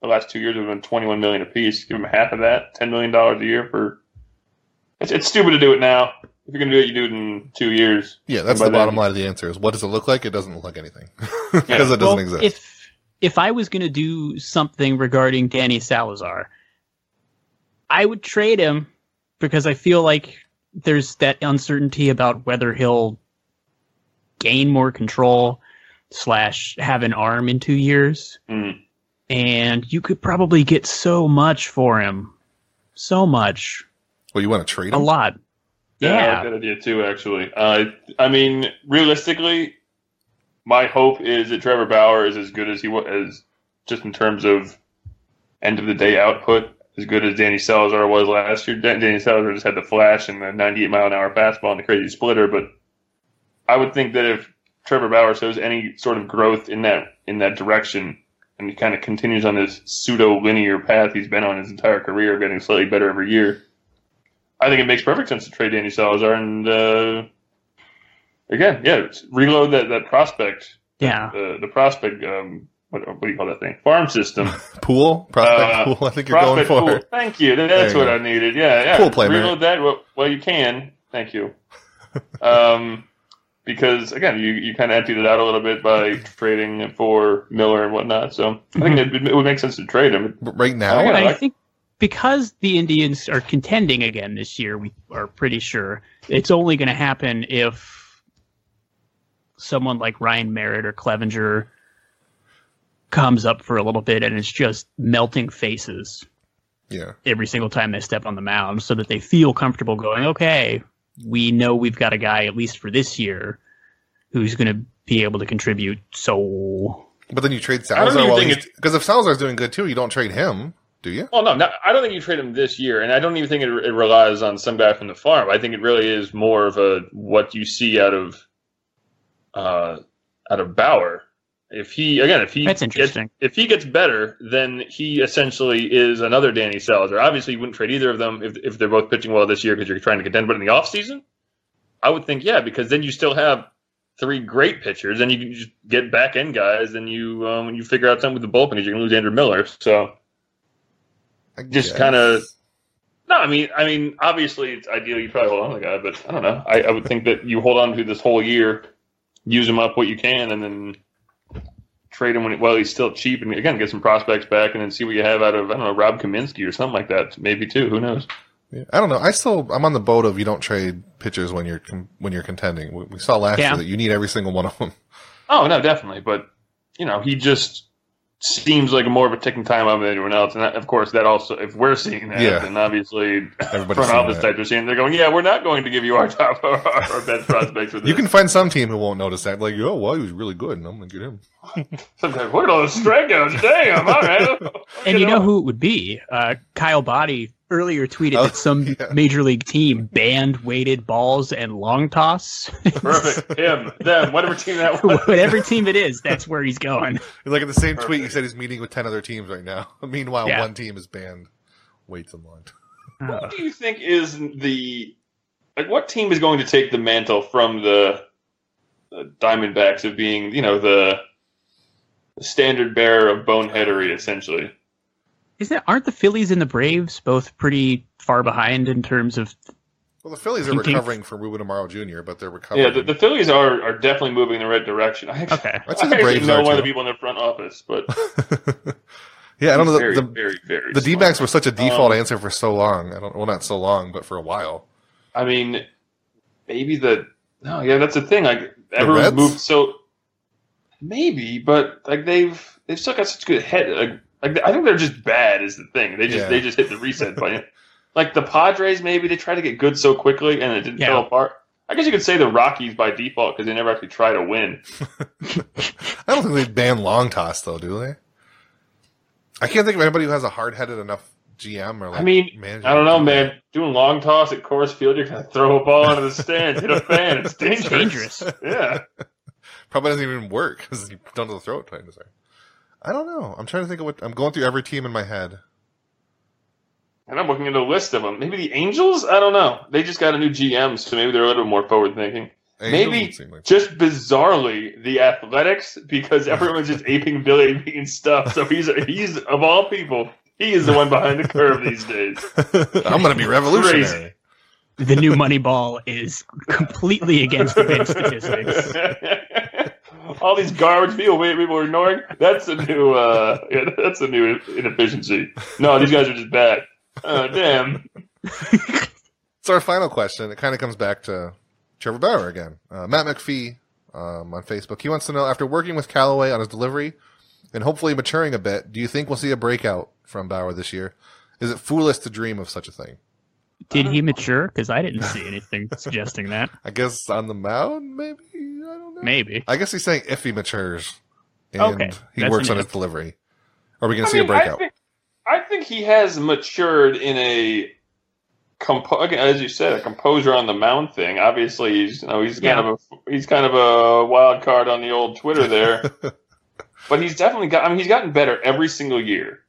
the last two years have been twenty one million apiece. Give him half of that, ten million dollars a year for. It's, it's stupid to do it now. If you're gonna do it, you do it in two years. Yeah, that's the by bottom then- line of the answer. Is what does it look like? It doesn't look like anything because Yeah. it doesn't Well, exist. If if I was going to do something regarding Danny Salazar, I would trade him because I feel like there's that uncertainty about whether he'll gain more control slash have an arm in two years, Mm. and you could probably get so much for him, so much, well, you want to trade him? a lot. Yeah, I Yeah. like that idea too. Actually, uh, I mean, realistically, my hope is that Trevor Bauer is as good as he was, as just in terms of end of the day output, as good as Danny Salazar was last year. Danny Salazar just had the flash and the 98 mile an hour fastball and the crazy splitter, but I would think that if Trevor Bauer shows any sort of growth in that in that direction, and he kind of continues on this pseudo linear path he's been on his entire career, getting slightly better every year. I think it makes perfect sense to trade Danny Salazar and uh, again, yeah, reload that, that prospect, Yeah. the the prospect. Um, what, what do you call that thing? Farm system. Pool prospect Uh, pool. I think you're going for. pool. Thank you. That's you what go. I needed. Yeah, yeah. Pool play, reload that. Well, well, you can. Thank you. um, because again, you, you kind of emptied it out a little bit by trading for Miller and whatnot. So I think it, it would make sense to trade him. But right now, Oh, yeah. I like- think because the Indians are contending again this year, we are pretty sure it's only going to happen if someone like Ryan Merritt or Clevinger comes up for a little bit and it's just melting faces yeah, every single time they step on the mound so that they feel comfortable going, okay, we know we've got a guy, at least for this year, who's going to be able to contribute. So But then you trade don't Salazar while because if Salazar's doing good too, you don't trade him, do you? Well, no, no, I don't think you trade him this year, and I don't even think it, it relies on some guy from the farm. I think it really is more of a what you see out of uh, out of Bauer. If he again, if he That's gets- if he gets better, then he essentially is another Danny Salazar. Obviously, you wouldn't trade either of them if if they're both pitching well this year because you're trying to contend. But in the offseason, I would think yeah, because then you still have three great pitchers, and you can just get back end guys, and you um, you figure out something with the bullpen because you're going to lose Andrew Miller. So I just kinda- no, I mean, I mean, obviously, it's ideal you probably hold on to the guy, but I don't know. I, I would think that you hold on to this whole year, use him up what you can, and then trade him when while he's still cheap, and again get some prospects back, and then see what you have out of I don't know Rob Kaminsky or something like that, maybe too. Who knows? Yeah, I don't know. I still I'm on the boat of you don't trade pitchers when you're when you're contending. We, we saw last Yeah. year that you need every single one of them. Oh no, definitely, but you know, he just seems like more of a ticking time bomb than anyone else, and that, of course, that also if we're seeing that, Yeah. then obviously Everybody's front seeing office that. types are seeing. They're going, yeah, we're not going to give you our top our, our best prospects with this. You can find some team who won't notice that. Like, oh, well, he was really good, and I'm gonna get him. Sometimes look at all those strikeouts. Damn, all right. And you know who it would be? Uh, Kyle Boddy earlier tweeted Oh, that some yeah. major league team banned weighted balls and long toss. Perfect. Him, them, whatever team that was. Whatever team it is, that's where he's going. Like in the same tweet, he said he's meeting with ten other teams right now. Meanwhile, Yeah. one team is banned weights and long. Uh, What do you think is the like? What team is going to take the mantle from the, the Diamondbacks of being, you know, the, the standard bearer of boneheadery, essentially? Isn't it, aren't the Phillies and the Braves both pretty far behind in terms of? Well, the Phillies are recovering from Ruben Amaro Jr., but they're recovering. Yeah, the, the Phillies are, are definitely moving in the right direction. I actually, Okay, I'd I actually know one of the people in the front office, but yeah, I don't know. he's very, The, the, very, very. the. D-backs were such a default Um, answer for so long. I don't. Well, not so long, but for a while. I mean, maybe the no, yeah, that's the thing. Like everyone's Reds? moved so maybe, but like they've they've still got such good head. Like, like I think they're just bad is the thing. They just Yeah. they just hit the reset button. like the Padres, maybe they try to get good so quickly and it didn't Yeah. fall apart. I guess you could say the Rockies by default because they never actually try to win. I don't think they ban long toss though, do they? I can't think of anybody who has a hard-headed enough GM or like. I mean, manager I don't know, to do that. man. Doing long toss at Coors Field, you're gonna throw a ball into the stands, hit a fan. It's dangerous. dangerous. Yeah. Probably doesn't even work because you don't have to throw it twice. Sorry. I don't know. I'm trying to think of what I'm going through every team in my head. And I'm looking at a list of them. Maybe the Angels? I don't know. They just got a new GM, so maybe they're a little more forward thinking. Angels Maybe like- just bizarrely the Athletics, because everyone's just aping Billy Beane stuff. So he's he's of all people, he is the one behind the curve these days. I'm going to be revolutionary. the new Moneyball is completely against event statistics. all these garbage people people are ignoring. That's a new uh, yeah, that's a new inefficiency. No, these guys are just bad. Oh damn. So our final question, it kind of comes back to Trevor Bauer again. Uh, Matt McPhee um, on Facebook. He wants to know, after working with Callaway on his delivery and hopefully maturing a bit, do you think we'll see a breakout from Bauer this year? Is it foolish to dream of such a thing? Did he mature? Because I didn't see anything suggesting that. I guess on the mound, maybe? I don't know. Maybe. I guess he's saying if he matures and Okay, he that's works on his delivery. Are we going to see mean, a breakout? I think, I think he has matured in a compo- again, as you said, a composer on the mound thing. Obviously, he's you know he's kind Yeah. of a he's kind of a wild card on the old Twitter there, but he's definitely got. I mean, he's gotten better every single year.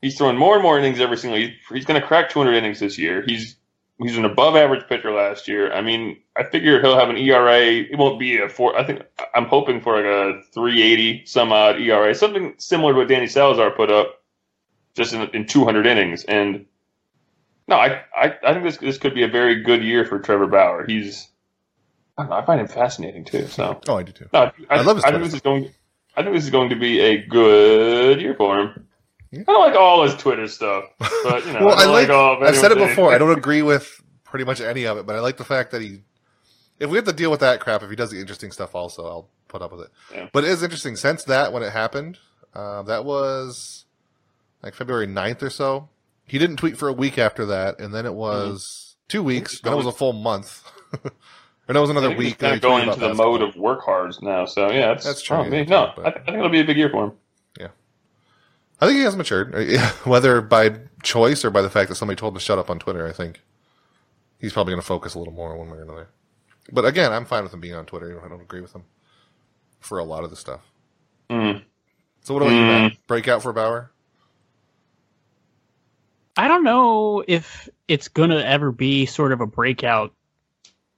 He's throwing more and more innings every single. He's, he's going to crack 200 innings this year. He's he's an above average pitcher last year. I mean, I figure he'll have an ERA. It won't be a four. I think I'm hoping for like a 380 some odd ERA, something similar to what Danny Salazar put up, just in, in 200 innings. And no, I, I I think this this could be a very good year for Trevor Bauer. He's I don't know. I find him fascinating too. So oh, I do too. no, I, I love his I think this is going. I think this is going to be a good year for him. I don't like all his Twitter stuff, but you know, well, I, I like, all I've said it before. I don't agree with pretty much any of it, but I like the fact that he, if we have to deal with that crap, if he does the interesting stuff also, I'll put up with it. Yeah. But it is interesting since that, when it happened, uh, that was like February 9th or so. He didn't tweet for a week after that, and then it was two weeks, then it was a full month. And it was another think he's week. kind that of going into the mode of work hard now. So yeah, that's, That's true, oh, yeah, no, I, I think it'll be a big year for him. I think he has matured, whether by choice or by the fact that somebody told him to shut up on Twitter. I think he's probably going to focus a little more one way or another. But again, I'm fine with him being on Twitter. I don't agree with him for a lot of the stuff. Mm. So what about you, Mm. Matt? Breakout for Bauer? I don't know if it's gonna ever be sort of a breakout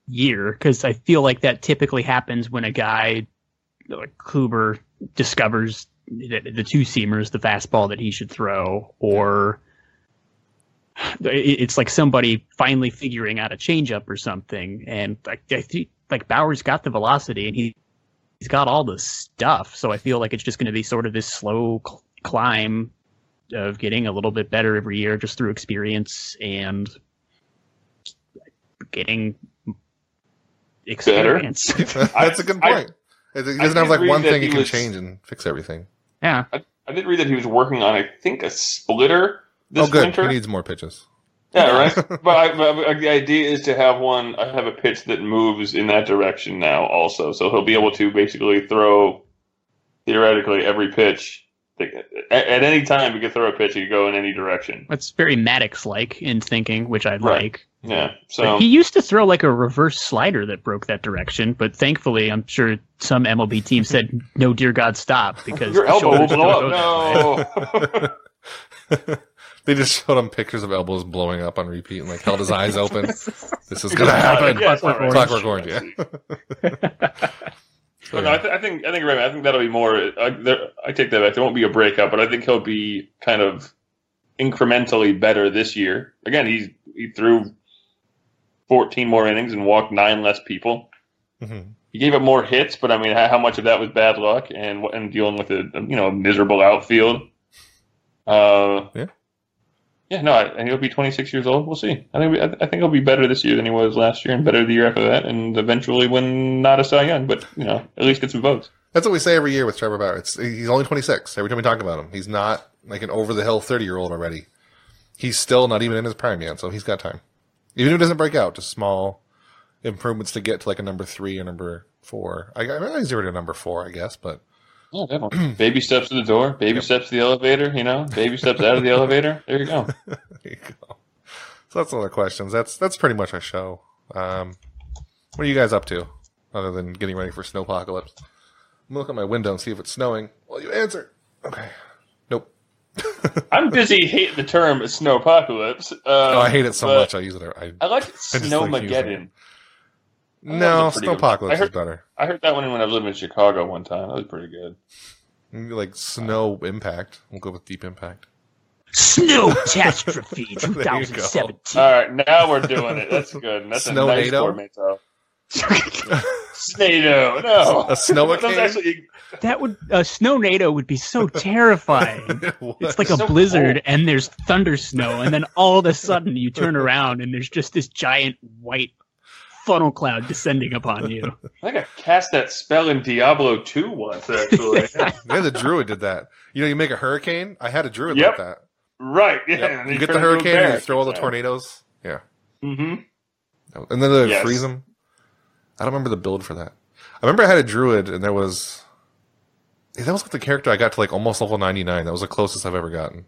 year because I feel like that typically happens when a guy like Kluber discovers the, the two seamers, the fastball that he should throw, or it's like somebody finally figuring out a changeup or something. And like I think like Bauer's got the velocity and he he's got all the stuff, so I feel like it's just going to be sort of this slow cl- climb of getting a little bit better every year just through experience and getting experience. That's a good I- point. he doesn't I have like one thing he he can was- change and fix everything. Yeah. I did read that he was working on, I think, a splitter this oh, good. winter. He needs more pitches. Yeah, right. but, I, but the idea is to have one, I have a pitch that moves in that direction now, also. So he'll be able to basically throw theoretically every pitch. At, at any time, he could throw a pitch. He could go in any direction. That's very Maddux like in thinking, which I Right. like. Yeah. But So he used to throw like a reverse slider that broke that direction, but thankfully, I'm sure some MLB team said, "No, dear God, stop!" Because your elbow will blow don't go that way. up. No. they just showed him pictures of elbows blowing up on repeat and like held his eyes open. This is gonna happen. Yeah, it's all right. Clockwork Orange, yeah. So, no, I, th- I think I think you're right. I think that'll be more. I, there, I take that back. There won't be a breakout, but I think he'll be kind of incrementally better this year. Again, he's he threw 14 more innings and walked nine less people. Mhm. He gave up more hits, but I mean, how, how much of that was bad luck and and dealing with a you know miserable outfield? Uh, Yeah. yeah, no, I- and he'll be 26 years old. We'll see. I think I I think he'll be better this year than he was last year, and better the year after that, and eventually win not a Cy Young, but you know at least get some votes. That's what we say every year with Trevor Bauer. It's, he's only 26. Every time we talk about him, he's not like an over the hill 30 year old already. He's still not even in his prime yet, so he's got time. Even if he doesn't break out, just small improvements to get to like a number three or number four. I, I already a number four, I guess, but definitely. baby steps to the door, baby steps to the elevator. You know, baby steps out of the elevator. There you go. there you go. So that's all the questions. That's that's pretty much our show. Um, what are you guys up to, other than getting ready for snowpocalypse? I'm gonna look at my window and see if it's snowing. Well, you answer. Okay. Nope. I'm busy hating the term snowpocalypse. Uh, Oh, I hate it so much. I use it. I, I like just like snowmageddon. no, That was a pretty good one. snowpocalypse I heard- is better. I heard that one when I was living in Chicago one time. That was pretty good. Maybe like snow impact. We'll go with deep impact. Snow Catastrophe There you go. 2017. All right, now we're doing it. That's good. That's a nice Snow-nado? Portmanteau. Snado, no. A snow That actually That would a snow NATO would be so terrifying. It's like a So blizzard cold. and there's thunder snow and then all of a sudden you turn around and there's just this giant white funnel cloud descending upon you. I think I cast that spell in Diablo 2 once, actually. yeah, the druid did that. You know, you make a hurricane. I had a druid Yep. like that. right, yeah. Yep. and You get the turned into a hurricane and you throw all the tornadoes. Yeah. Mm-hmm. And then they Yes. freeze them. I don't remember the build for that. I remember I had a druid and there was. Yeah, that was with the character I got to like almost level 99. That was the closest I've ever gotten.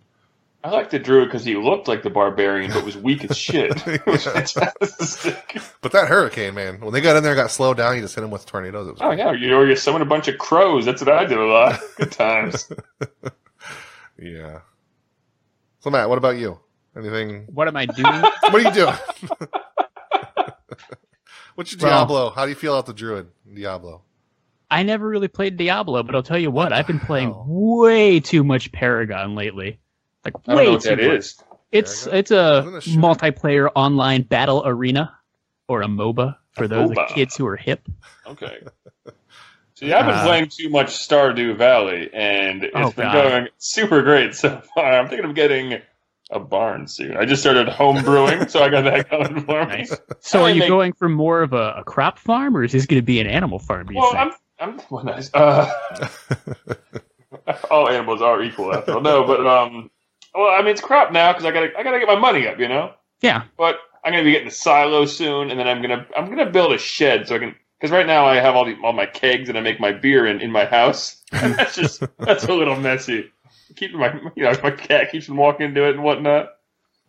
I liked the druid because he looked like the barbarian, but was weak as shit. It fantastic. But that hurricane, man, when they got in there and got slowed down, you just hit them with tornadoes. It was Oh yeah, you or you summon a bunch of crows. That's what I do a lot. Good times. Yeah. So Matt, what about you? Anything? What am I doing? What are you doing? What's your Well- Diablo? How do you feel about the druid Diablo? I never really played Diablo, but I'll tell you what, I've been playing hell? way too much Paragon lately. Like I don't way know what too that much. is. It's Paragon? it's a Isn't it a shooter? multiplayer online battle arena or a MOBA for A those MOBA. kids who are hip. Okay. See, I've been Uh, playing too much Stardew Valley, and it's Oh, been God. going super great so far. I'm thinking of getting a barn soon. I just started home brewing, so I got that going for me. Nice. So are you make- going for more of a, a crop farm or is this going to be an animal farm? you Well, think? I'm, I'm well, nice. Uh, all animals are equal, after all. No, but um, well, I mean, it's crop now because I gotta, I gotta get my money up, you know. yeah. But I'm gonna be getting a silo soon, and then I'm gonna I'm gonna build a shed so I can because right now I have all the all my kegs and I make my beer in in my house, and that's just that's a little messy. Keeping my you know my cat keeps from walking into it and whatnot.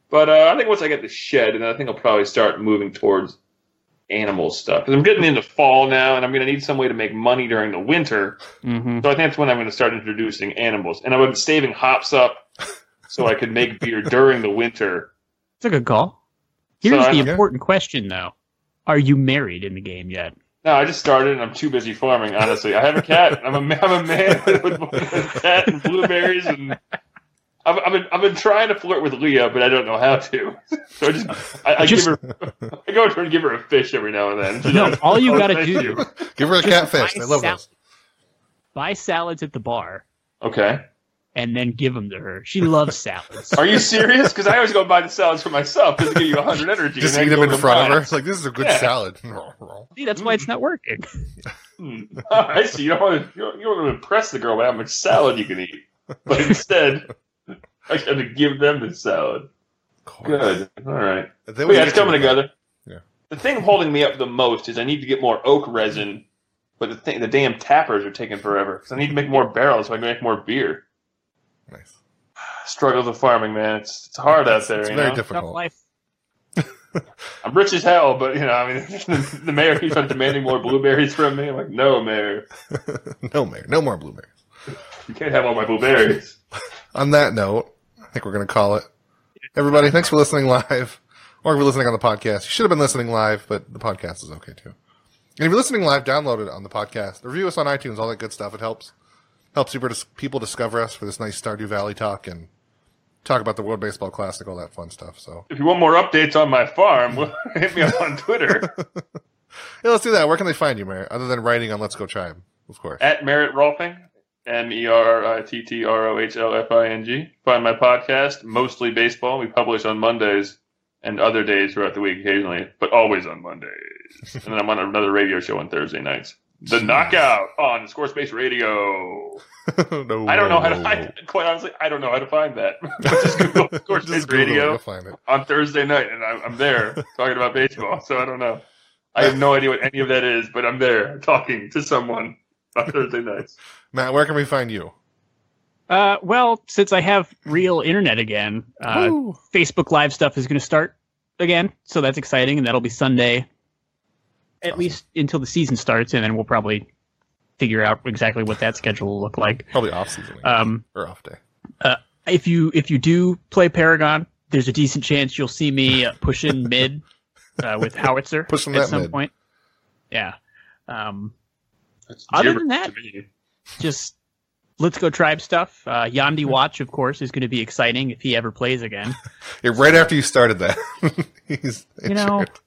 But uh, I think once I get the shed, and I think I'll probably start moving towards animal stuff because I'm getting into fall now, and I'm gonna need some way to make money during the winter. Mm-hmm. So I think that's when I'm going to start introducing animals, and I was saving hops up so I could make beer during the winter. It's a good call. Here's So the important question, though: Are you married in the game yet? No, I just started, and I'm too busy farming. Honestly, I have a cat. I'm a ma- I'm a man with, with a cat and blueberries, and I've, I've been I've been trying to flirt with Leah, but I don't know how to. So I just I, I Just- give her I go to her and give her a fish every now and then. She's No, like, all you "Oh, gotta do- you." Give her a catfish. I love sal- those. Buy salads at the bar Okay. And then give them to her. She loves salads. Are you serious? Because I always go buy the salads for myself because they give you 100 energy. Just and eat them in front of her. It's like this is a good Yeah. salad. See, that's why it's not working. Hmm. I see. You don't want to. You don't, want to impress the girl by how much salad you can eat, but instead, I have to give them the salad. Good. All right. They But yeah, it's coming together. Yeah. The thing holding me up the most is I need to get more oak resin, but the thing, the damn tappers are taking forever. Because I need to make more barrels so I can make more beer. Nice. Struggles of farming, man. It's, it's hard out there. It's you very know? Difficult. life. I'm rich as hell, but you know, I mean, the, the mayor keeps on demanding more blueberries from me. I'm like, no, mayor, no, mayor. No more blueberries. you can't have all my blueberries. On that note, I think we're going to call it. Everybody, thanks for listening live. Or if you're listening on the podcast, you should have been listening live, but the podcast is okay too. And if you're listening live, download it on the podcast. Review us on iTunes, all that good stuff. It helps. Helps people, people discover us for this nice Stardew Valley talk and talk about the World Baseball Classic, all that fun stuff. So, If you want more updates on my farm, hit me up on Twitter yeah, let's do that. Where can they find you, Mayor? Other than writing on Let's Go Tribe, of course. at Merritt Rohlfing, M E R I T T R O H L F I N G. Find my podcast, mostly baseball. We publish on Mondays and other days throughout the week occasionally, but always on Mondays. and then I'm on another radio show on Thursday nights. The Knockout on Squarespace Radio. no, I don't know how no, to. I, quite honestly, I don't know how to find that. Just Google Squarespace Just Google Radio find it. on Thursday night, and I'm, I'm there talking about baseball. So I don't know. I have no idea what any of that is, but I'm there talking to someone on Thursday nights. Matt, where can we find you? Uh, well, since I have real internet again, uh, Facebook Live stuff is going to start again, so that's exciting, and that'll be Sunday, at Awesome. least until the season starts, and then we'll probably figure out exactly what that schedule will look like. Probably off season Um, or off day. if you if you do play Paragon, there's a decent chance you'll see me uh, push in mid uh, with Howitzer Pushing at some mid. point. Yeah. Um, Other than that- just let's go tribe stuff. Uh, Yandy Watch, of course, is going to be exciting if he ever plays again. Yeah, right after you started that, he's You know- injured.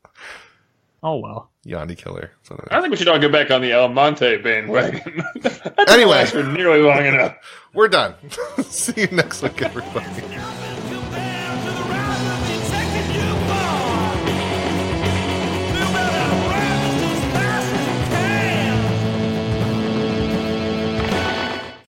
Oh well. Yandy killer. So, I think we should all get back on the Almonte bandwagon. That's Anyway. for nearly long enough. we're done. See you next week, everybody.